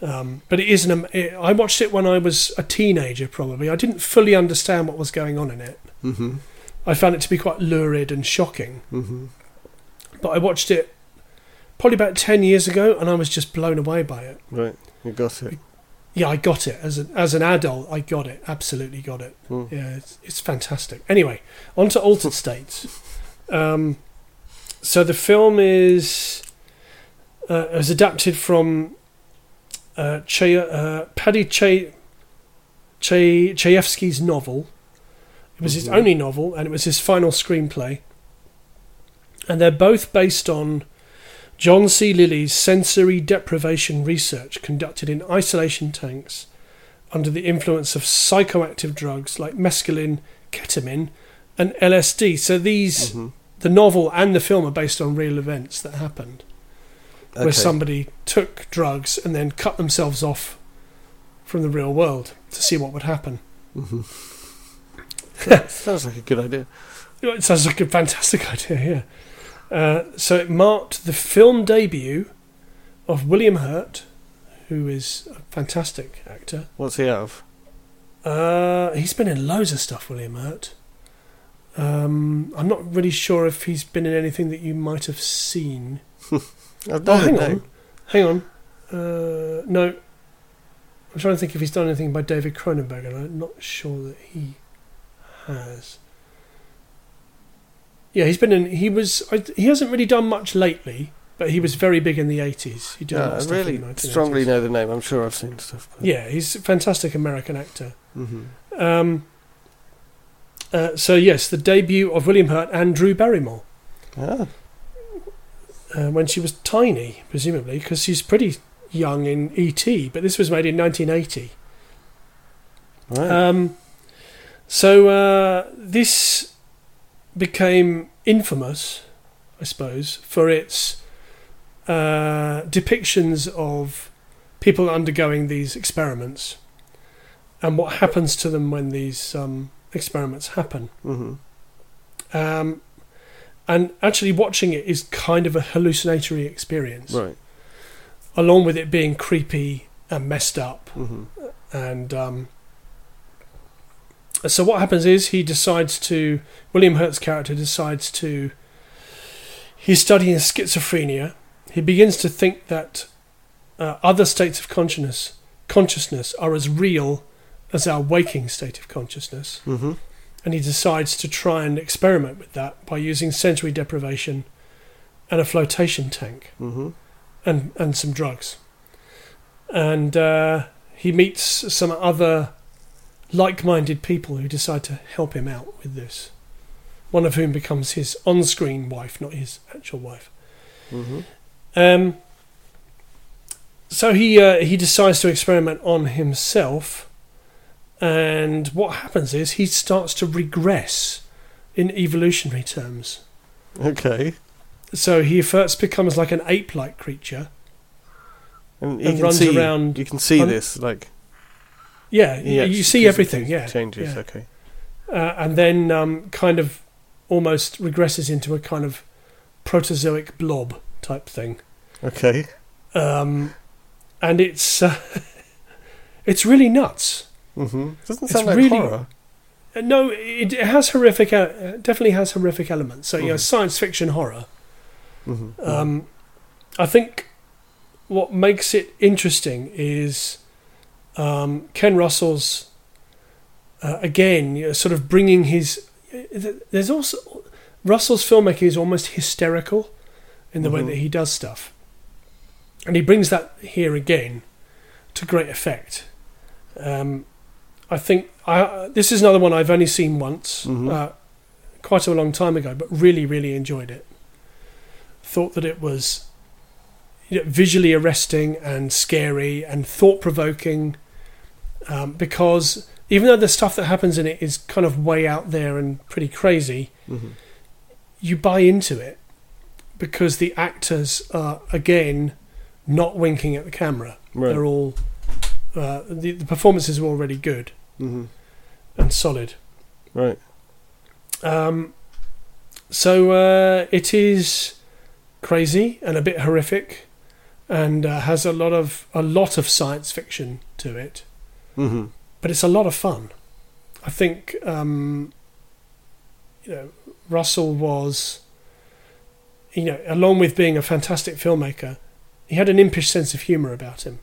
Um, but it is an. It, I watched it when I was a teenager, probably. I didn't fully understand what was going on in it. Mm-hmm. I found it to be quite lurid and shocking. Mm-hmm. But I watched it probably about ten years ago, and I was just blown away by it. Right. You got it. Yeah, I got it as an as an adult. I got it, absolutely got it. Mm. Yeah, it's, it's fantastic. Anyway, on to Altered States. Um, so the film is uh, is adapted from uh, che- uh, Paddy che- che- Chayefsky's novel. It was his Mhm. only novel, and it was his final screenplay. And they're both based on John C. Lilly's sensory deprivation research conducted in isolation tanks under the influence of psychoactive drugs like mescaline, ketamine, and LSD. So these, Mhm. The novel and the film, are based on real events that happened, where somebody took drugs and then cut themselves off from the real world to see what would happen. Mhm. That Sounds like a good idea. It sounds like a fantastic idea, yeah. Uh, so it marked the film debut of William Hurt, who is a fantastic actor. What's he out of? Uh, he's been in loads of stuff, William Hurt. Um, I'm not really sure if he's been in anything that you might have seen. I Oh, don't hang know. on. Hang on. Uh, no. I'm trying to think if he's done anything by David Cronenberg, and I'm not sure that he has. Yeah, he's been in. He was. I, he hasn't really done much lately, but he was very big in the 80s. He did a Yeah, I really strongly know the name. I'm sure I've seen stuff. But... Yeah, he's a fantastic American actor. hmm Um, uh, so yes, the debut of William Hurt and Drew Barrymore Ah, uh, when she was tiny, presumably, because she's pretty young in E.T. But this was made in 1980. right. Um, so uh, this became infamous, I suppose, for its uh, depictions of people undergoing these experiments and what happens to them when these um, experiments happen. hmm Um, and actually, watching it is kind of a hallucinatory experience, Right. along with it being creepy and messed up. hmm And um, so what happens is he decides to William Hurt's character decides to he's studying schizophrenia. He begins to think that uh, other states of consciousness consciousness are as real as our waking state of consciousness. hmm and he decides to try and experiment with that by using sensory deprivation and a flotation tank Mm-hmm. and and some drugs. And uh, he meets some other like-minded people who decide to help him out with this. One of whom becomes his on-screen wife, not his actual wife. Mm-hmm. Um, so he uh, he decides to experiment on himself, and what happens is he starts to regress in evolutionary terms. Okay. So he first becomes like an ape-like creature. And, you And can runs see, around You can see this, like Yeah, yeah, you see everything. Yeah, changes. yeah. Okay. uh, and then um, kind of almost regresses into a kind of protozoic blob type thing. Okay. Um, and it's uh, it's really nuts. Mm-hmm. Doesn't It's sound like really- horror. Uh, No, it, it has horrific, uh, definitely has horrific elements. So, you know, Mhm. science fiction horror. Mm-hmm. Um, I think what makes it interesting is um, Ken Russell's, uh, again, you know, sort of bringing his. There's also. Russell's filmmaking is almost hysterical in the way Mhm. that he does stuff. And he brings that here again to great effect. Um, I think I, this is another one I've only seen once, Mhm. uh, quite a long time ago, but really, really enjoyed it. Thought that it was you know, visually arresting and scary and thought provoking um, because even though the stuff that happens in it is kind of way out there and pretty crazy, Mm-hmm. you buy into it because the actors are again not winking at the camera. Right. They're all uh, the, the performances are already good Mm-hmm. and solid. Right. Um, so uh, it is crazy and a bit horrific, and uh, has a lot of a lot of science fiction to it. Mm-hmm. But it's a lot of fun. I think um, you know Russell was, you know, along with being a fantastic filmmaker, he had an impish sense of humour about him,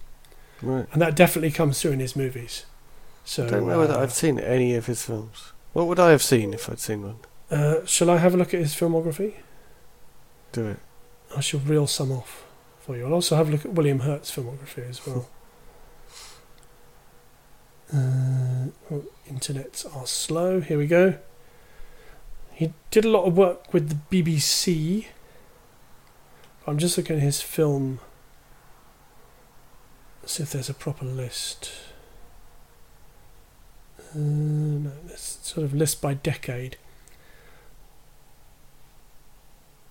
Right. and that definitely comes through in his movies. So I don't know whether uh, I've seen any of his films. What would I have seen if I'd seen one? uh, shall I have a look at his filmography? Do it. I shall reel some off for you. I'll also have a look at William Hurt's filmography as well. Uh, oh, internets are slow. Here we go. He did a lot of work with the BBC. I'm just looking at his film. See if there's a proper list. Uh, no, there's sort of list by decade.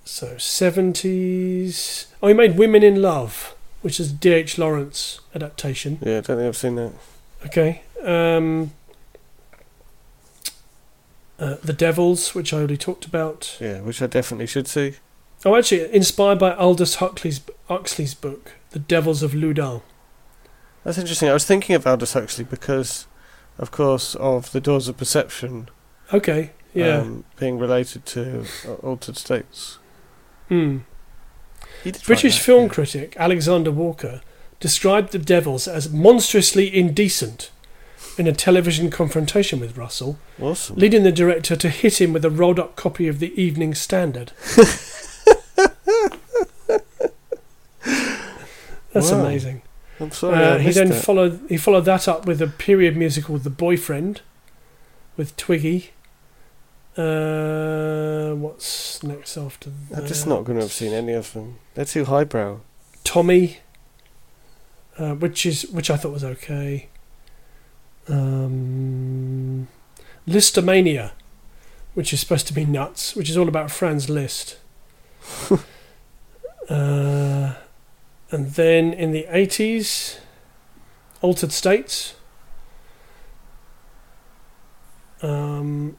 So seventies. Oh, he made Women in Love, which is D.H. Lawrence adaptation. Yeah, I don't think I've seen that. Okay. Um, uh, the Devils, which I already talked about. Yeah, which I definitely should see. Oh, actually, inspired by Aldous Huxley's Huxley's book, The Devils of Loudun. That's interesting. I was thinking of Aldous Huxley because, of course, of the Doors of Perception Okay. Yeah. um, being related to uh, Altered States. Hmm. He did write British that, film yeah. critic Alexander Walker described the Devils as monstrously indecent in a television confrontation with Russell, Awesome. leading the director to hit him with a rolled up copy of the Evening Standard. That's Wow. amazing. I'm sorry. Uh, he then that. followed he followed that up with a period musical, The Boyfriend, with Twiggy. Uh, what's next after that? I'm just not going to have seen any of them. They're too highbrow. Tommy, uh, which is which I thought was okay. Um, Lisztomania, which is supposed to be nuts, which is all about Franz Liszt. uh, and then in the eighties, Altered States. Um,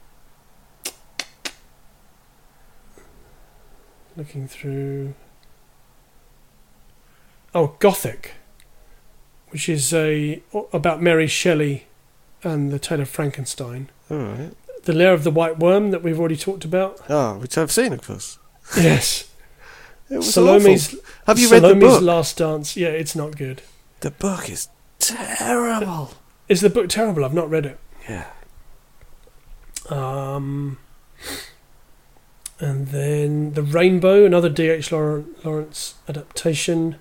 looking through. Oh, Gothic, which is a about Mary Shelley and the Tale of Frankenstein. All right. The Lair of the White Worm that we've already talked about. Ah, which I've seen, of course. Yes. It was Salome's awful. Have you read the Salome's book? Last Dance. Yeah, it's not good. the book is terrible. Is the book terrible? I've not read it. Yeah. Um, and then The Rainbow, another D.H. Lawrence adaptation.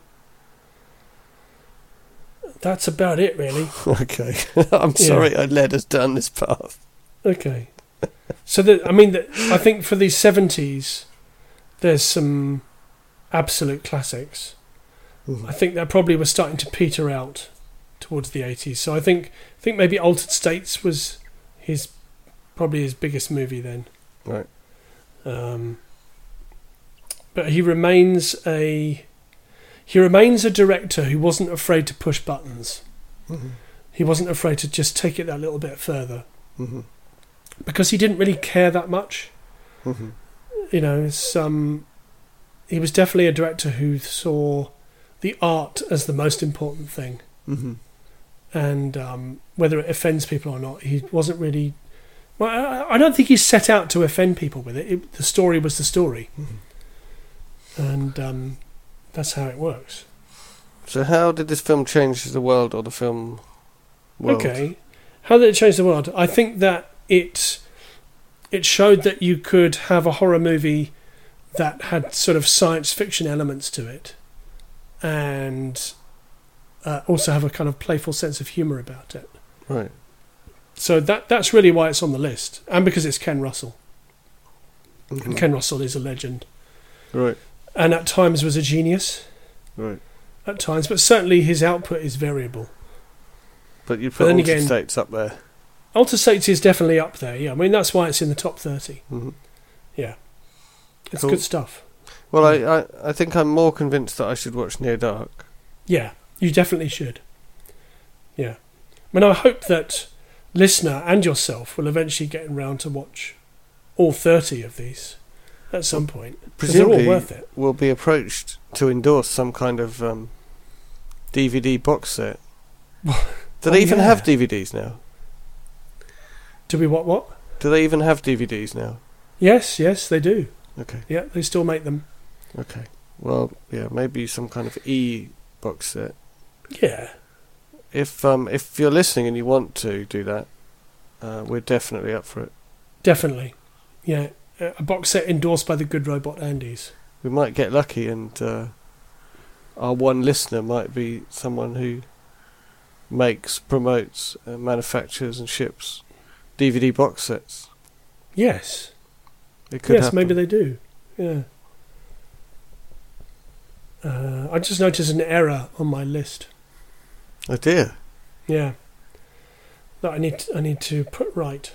That's about it, really. Okay. I'm sorry I led us down this path. Okay. So, the, I mean, the, I think for the 70s, there's some absolute classics. Mhm. I think that probably was starting to peter out towards the 80s. So I think I think maybe Altered States was his probably his biggest movie then. Right. Um, but he remains a he remains a director who wasn't afraid to push buttons. Mhm. He wasn't afraid to just take it that little bit further Mhm. because he didn't really care that much. Mhm. You know, some he was definitely a director who saw the art as the most important thing. Mhm. and um, whether it offends people or not, he wasn't really. Well, I, I don't think he set out to offend people with it. it the story was the story, Mhm. and um, that's how it works. So how did this film change the world or the film world? Okay, how did it change the world? I think that it it showed that you could have a horror movie that had sort of science fiction elements to it, and uh, also have a kind of playful sense of humour about it. Right. So that that's really why it's on the list, and because it's Ken Russell. And Mhm. Ken Russell is a legend, Right. and at times was a genius. Right. At times, but certainly his output is variable. But you But put Altered again- States up there. Alter States is definitely up there. Yeah, I mean that's why it's in the top thirty. hmm It's Cool. good stuff. Well, I, I I think I'm more convinced that I should watch Near Dark. Yeah, you definitely should. Yeah, I mean I hope that listener and yourself will eventually get around to watch all thirty of these at some point because they're all Presumably, worth it. will be approached to endorse some kind of um, DVD box set. Do Oh, they even yeah. have DVDs now? Do we what what? Do they even have DVDs now? Yes, yes, they do. Okay. Yeah, they still make them. Okay. Well, yeah, maybe some kind of e box set. Yeah, If um if you're listening and you want to do that, uh, we're definitely up for it. definitely. Yeah, a box set endorsed by the Good Robot Andys. We might get lucky, and uh, our one listener might be someone who makes, promotes, uh, manufactures, and ships DVD box sets. Yes, It could yes, happen. maybe they do. Yeah. Uh, I just noticed an error on my list. Oh dear. Yeah. That I need I need to put right.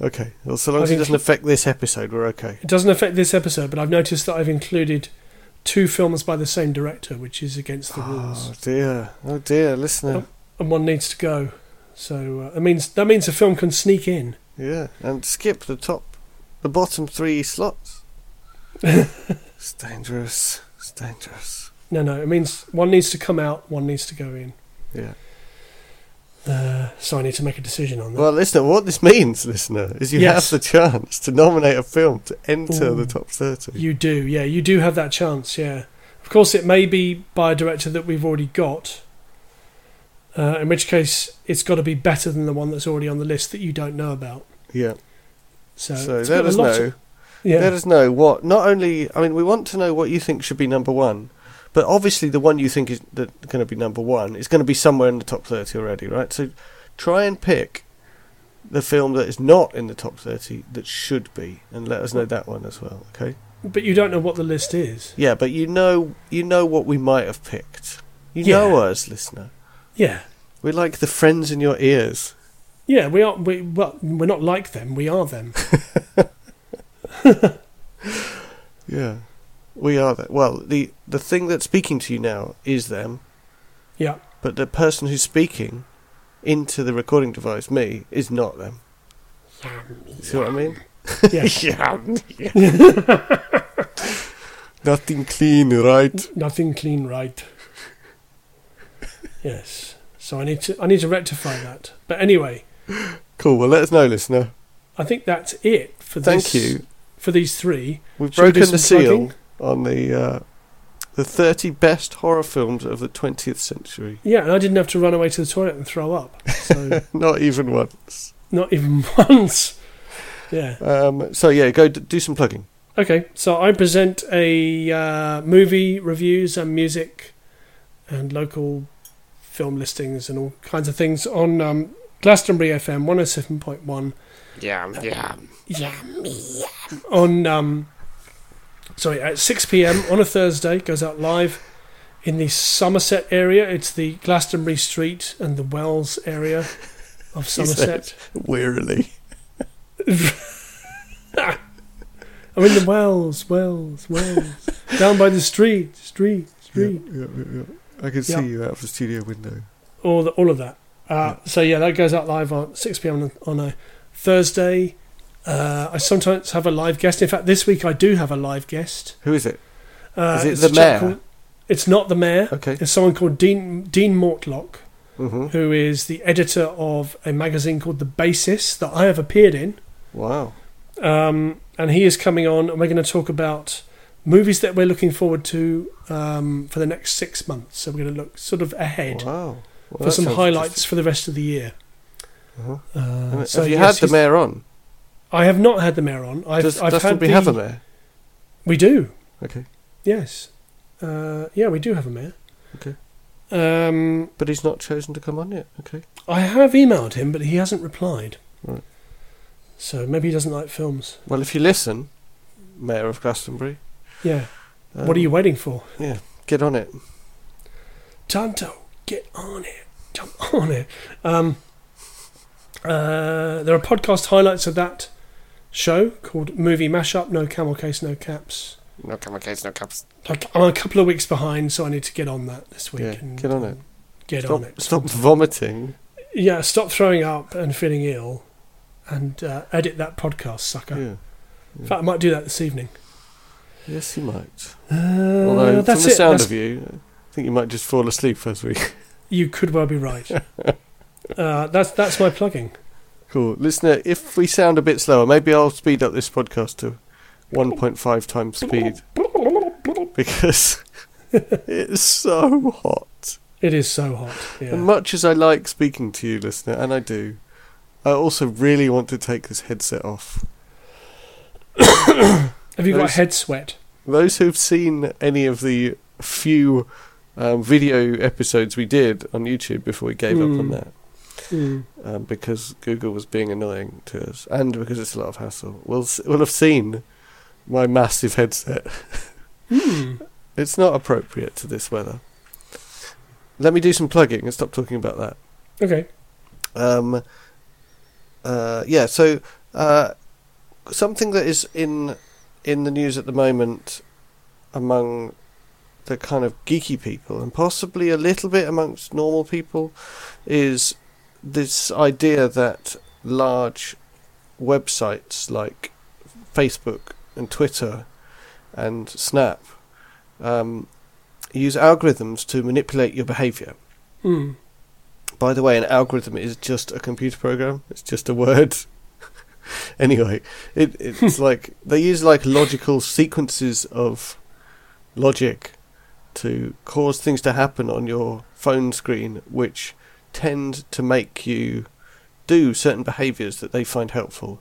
Okay. Well, so long as it doesn't affect this episode, we're okay. It doesn't affect this episode, but I've noticed that I've included two films by the same director, which is against the Oh rules, Oh dear. Oh dear, listener. and one needs to go. So uh, that means that means a film can sneak in. Yeah, and skip the top, the bottom three slots. it's dangerous. It's dangerous. No, no, it means one needs to come out, one needs to go in. Yeah. Uh, so I need to make a decision on that. Well, listener, what this means, listener, is you Yes. have the chance to nominate a film to enter Ooh. the top 30. You do, yeah, you do have that chance, yeah. Of course, it may be by a director that we've already got, uh, in which case it's got to be better than the one that's already on the list that you don't know about. yeah. So, So let us know. of- yeah, Let us know what. Not only, I mean, we want to know what you think should be number one, but obviously the one you think is going to be number one is going to be somewhere in the top 30 already, right? So try and pick the film that is not in the top 30 that should be, and let us know that one as well, okay? but you don't know what the list is. Yeah, but you know, you know what we might have picked. You Yeah. know us, listener. Yeah, We're like the friends in your ears. Yeah, we are. We well, we're not like them. We are them. Yeah, we are that. Well, the the thing that's speaking to you now is them, Yeah, but the person who's speaking into the recording device, me, is not them. See what I mean? yes. yeah. Nothing clean, right? Nothing clean, right? yes. So I need to I need to rectify that. But anyway, Cool. Well, let us know, listener. I think that's it for Thank this. you. for these three. We've we broken the seal plugging? on the uh, the thirty best horror films of the twentieth century. Yeah, and I didn't have to run away to the toilet and throw up. So Not even once. not even once. Yeah. Um, so yeah, go d- do some plugging. Okay, so I present a uh, movie reviews and music and local film listings and all kinds of things on um, Glastonbury FM 107.1 Yeah, yeah. yeah, on um, sorry at 6 p.m. on a Thursday goes out live in the Somerset area. It's the Glastonbury Street and the Wells area of Somerset. Wearily. I'm in the Wells, Wells, Wells, down by the street, street, street. Yeah, yeah, yeah. I can see you out of the studio window. all the, all of that. Uh, So yeah, that goes out live on 6 p.m. on, a Thursday. Uh, I sometimes have a live guest. In fact, this week I do have a live guest. Who is it? Uh, Is it the mayor? called- it's not the mayor. Okay. It's someone called Dean Dean Mortlock, hmm who is the editor of a magazine called The Basis that I have appeared in. Wow. Um, and he is coming on, and we're going to talk about movies that we're looking forward to um, for the next six months. So we're going to look sort of ahead Wow. Well, for some sounds highlights for the rest of the year. interesting. Uh, Uh-huh. so have you yes, had the mayor on? I have not had the mayor on. I've, Does I've had Glastonbury the, have a mayor? We do. Okay. Yes. Uh, yeah, we do have a mayor. Okay. Um, But he's not chosen to come on yet. Okay. I have emailed him, but he hasn't replied. Right. So maybe he doesn't like films. Well, if you listen, Mayor of Glastonbury. Yeah. um, what are you waiting for? Yeah, get on it. Tonto, get on it. Jump on it. Um, uh, there are podcast highlights of that show called Movie Mashup. No camel case, no caps. No camera case, no caps. Like I'm a couple of weeks behind, so I need to get on that this week. Yeah, and, get on it. Get Stop, on it. stop vomiting. Yeah, stop throwing up and feeling ill, and uh, edit that podcast, sucker. Yeah. In fact, I might do that this evening. Yes, you might. Uh, Although, that's from the it. sound That's- of you, think you might just fall asleep first week. you could well be right. uh, that's that's my plugging. cool. Listener, if we sound a bit slower, maybe I'll speed up this podcast to 1.5 times speed. Because it's so hot. It is so hot. And much as I like speaking to you, listener, and I do, I also really want to take this headset off. Have you got head sweat? Those who've seen any of the few um, video episodes we did on YouTube before we gave up on Mm. that, Mm. um, because Google was being annoying to us, and because it's a lot of hassle, We'll s- will have seen my massive headset. Mm. It's not appropriate to this weather. Let me do some plugging and stop talking about that. Okay. Um, uh, yeah, so uh, something that is in in the news at the moment among the kind of geeky people, and possibly a little bit amongst normal people, is this idea that large websites like Facebook and Twitter and Snap um, use algorithms to manipulate your behaviour. Mm. By the way, an algorithm is just a computer program. It's just a word. anyway, it, it's like they use like logical sequences of logic to cause things to happen on your phone screen, which tend to make you do certain behaviors that they find helpful.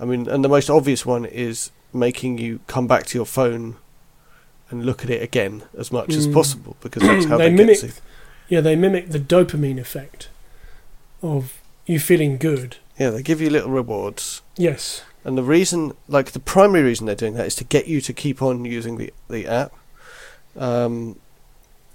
I mean, and the most obvious one is making you come back to your phone and look at it again as much as Mm. possible because that's how They they, mimic-. Yeah, they mimic the dopamine effect of you feeling good. Yeah, they give you little rewards. Yes. And the reason, like the primary reason they're doing that is to get you to keep on using the, the app. Um,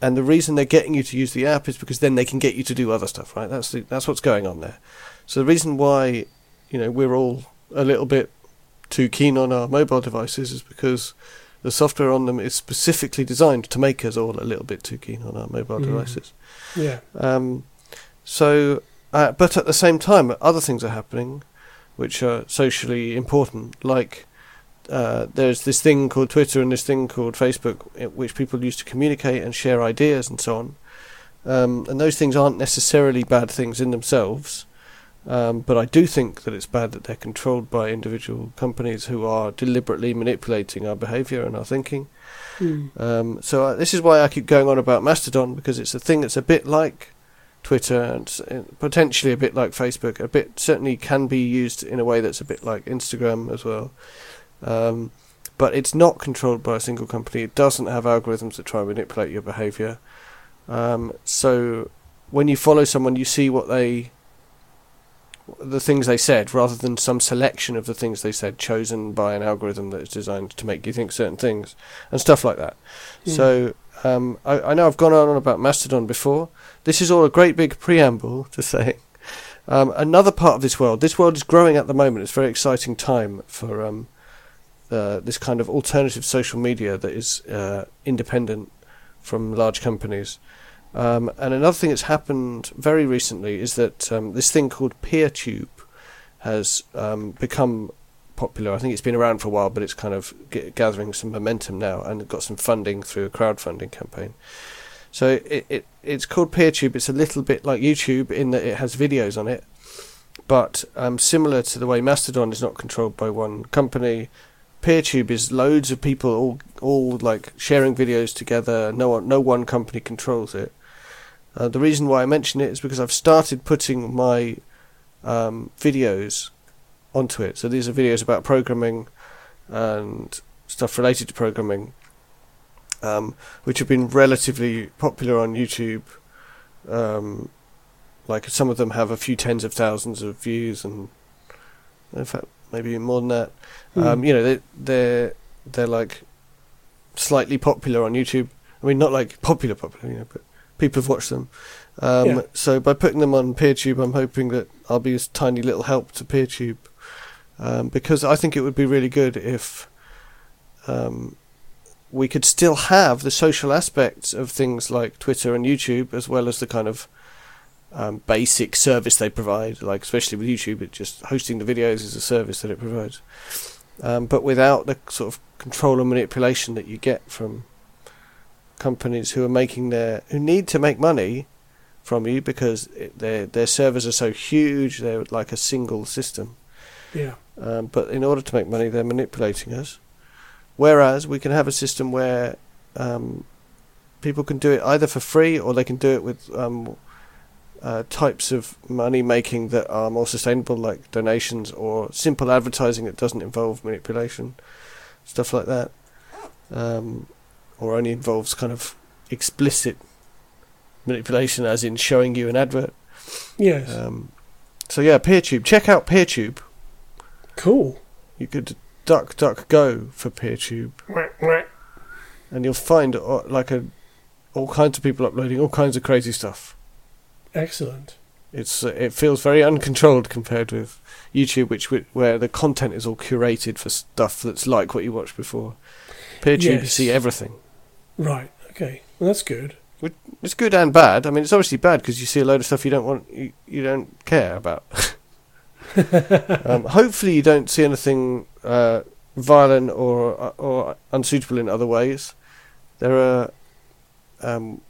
and the reason they're getting you to use the app is because then they can get you to do other stuff, right? That's the, that's what's going on there. So the reason why, you know, we're all a little bit too keen on our mobile devices is because the software on them is specifically designed to make us all a little bit too keen on our mobile Mm. devices. Yeah. Um, so, uh, but at the same time, other things are happening which are socially important. Like uh, there's this thing called Twitter and this thing called Facebook, which people use to communicate and share ideas and so on. Um, and those things aren't necessarily bad things in themselves. Um, but I do think that it's bad that they're controlled by individual companies who are deliberately manipulating our behaviour and our thinking. Mm. Um, so uh, this is why I keep going on about Mastodon because it's a thing that's a bit like Twitter and uh, potentially a bit like Facebook. A bit certainly can be used in a way that's a bit like Instagram as well. Um, but it's not controlled by a single company. It doesn't have algorithms that try and manipulate your behaviour. Um, so when you follow someone, you see what they, the things they said, rather than some selection of the things they said chosen by an algorithm that is designed to make you think certain things and stuff like that. Hmm. So um, I, I know I've gone on about Mastodon before. This is all a great big preamble to say. Um, another part of this world, this world is growing at the moment. It's a very exciting time for um, uh, this kind of alternative social media that is uh, independent from large companies. Um, and another thing that's happened very recently is that um, this thing called PeerTube has um, become popular. I think it's been around for a while, but it's kind of g- gathering some momentum now and got some funding through a crowdfunding campaign. So it, it it's called PeerTube. It's a little bit like YouTube in that it has videos on it, but um, similar to the way Mastodon is not controlled by one company. PeerTube is loads of people all all like sharing videos together. No one, no one company controls it. Uh, the reason why I mention it is because I've started putting my um, videos onto it. So these are videos about programming and stuff related to programming, um, which have been relatively popular on YouTube. Um, like some of them have a few tens of thousands of views, and in fact, maybe more than that. Hmm. Um, you know, they, they're they're like slightly popular on YouTube. I mean, not like popular, popular, you know, but people have watched them. Um, Yeah. So by putting them on PeerTube, I'm hoping that I'll be a tiny little help to PeerTube, um, because I think it would be really good if um, we could still have the social aspects of things like Twitter and YouTube, as well as the kind of um, basic service they provide. Like especially with YouTube, it just hosting the videos is a service that it provides, um, but without the sort of control and manipulation that you get from companies who are making their who need to make money from you because it, their their servers are so huge. They're like a single system. yeah. Um, but in order to make money, they're manipulating us. Whereas we can have a system where um, people can do it either for free or they can do it with um, uh, types of money making that are more sustainable, like donations or simple advertising that doesn't involve manipulation, stuff like that, um, or only involves kind of explicit manipulation, as in showing you an advert. Yes. Um, so yeah, PeerTube. Check out PeerTube. cool. You could duck duck go for PeerTube, and you'll find uh, like a all kinds of people uploading all kinds of crazy stuff. Excellent. It's uh, it feels very uncontrolled compared with YouTube, which where the content is all curated for stuff that's like what you watched before. PeerTube, you see everything. Right. Okay. Well, that's good. It's good and bad. I mean, it's obviously bad because you see a load of stuff you don't want, you, you don't care about. um, hopefully, you don't see anything uh, violent or or unsuitable in other ways. There are um,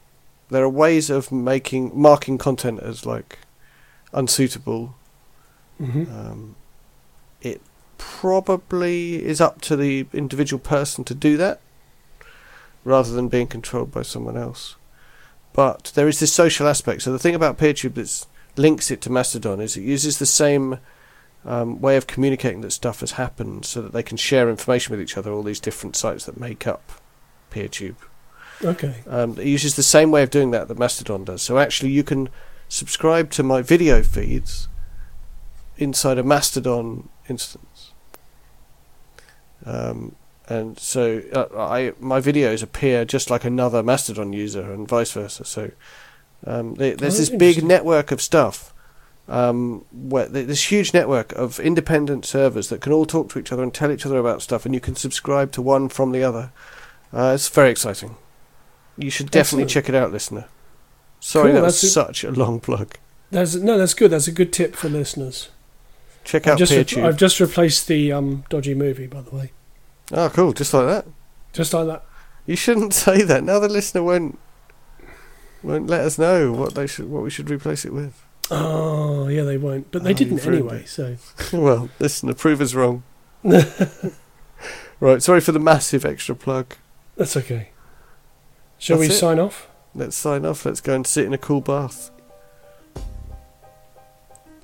there are ways of making marking content as like unsuitable. hmm Um, it probably is up to the individual person to do that, rather than being controlled by someone else. But there is this social aspect. So the thing about PeerTube that links it to Mastodon is it uses the same um, way of communicating that stuff has happened, so that they can share information with each other. All these different sites that make up PeerTube. Okay. Um, it uses the same way of doing that that Mastodon does. So actually, you can subscribe to my video feeds inside a Mastodon instance. Um, and so uh, I my videos appear just like another Mastodon user, and vice versa. So um, there, there's Oh, this big network of stuff. Um, where this huge network of independent servers that can all talk to each other and tell each other about stuff, and you can subscribe to one from the other. Uh, it's very exciting. You should definitely Excellent. check it out, listener. Sorry, Cool, that was a- such a long plug. That's no. That's good. That's a good tip for listeners. Check I've out just, re- I've just replaced the um, dodgy movie, by the way. Oh, cool! Just like that. Just like that. You shouldn't say that. Now the listener won't won't let us know what they should what we should replace it with. Oh, yeah, they won't. But they Oh, didn't anyway. it. So well, listener, prove us wrong. Right. Sorry for the massive extra plug. that's okay. Shall That's we it. sign off? Let's sign off. Let's go and sit in a cool bath.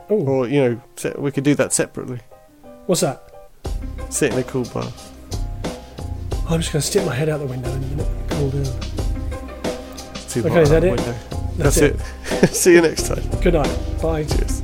Oh, Or, you know, se- we could do that separately. what's that? Sit in a cool bath. I'm just going to stick my head out the window in a minute. Cool down. It's too Okay, hot is out that the it? window. That's, That's it. See you next time. Good night. Bye. Cheers.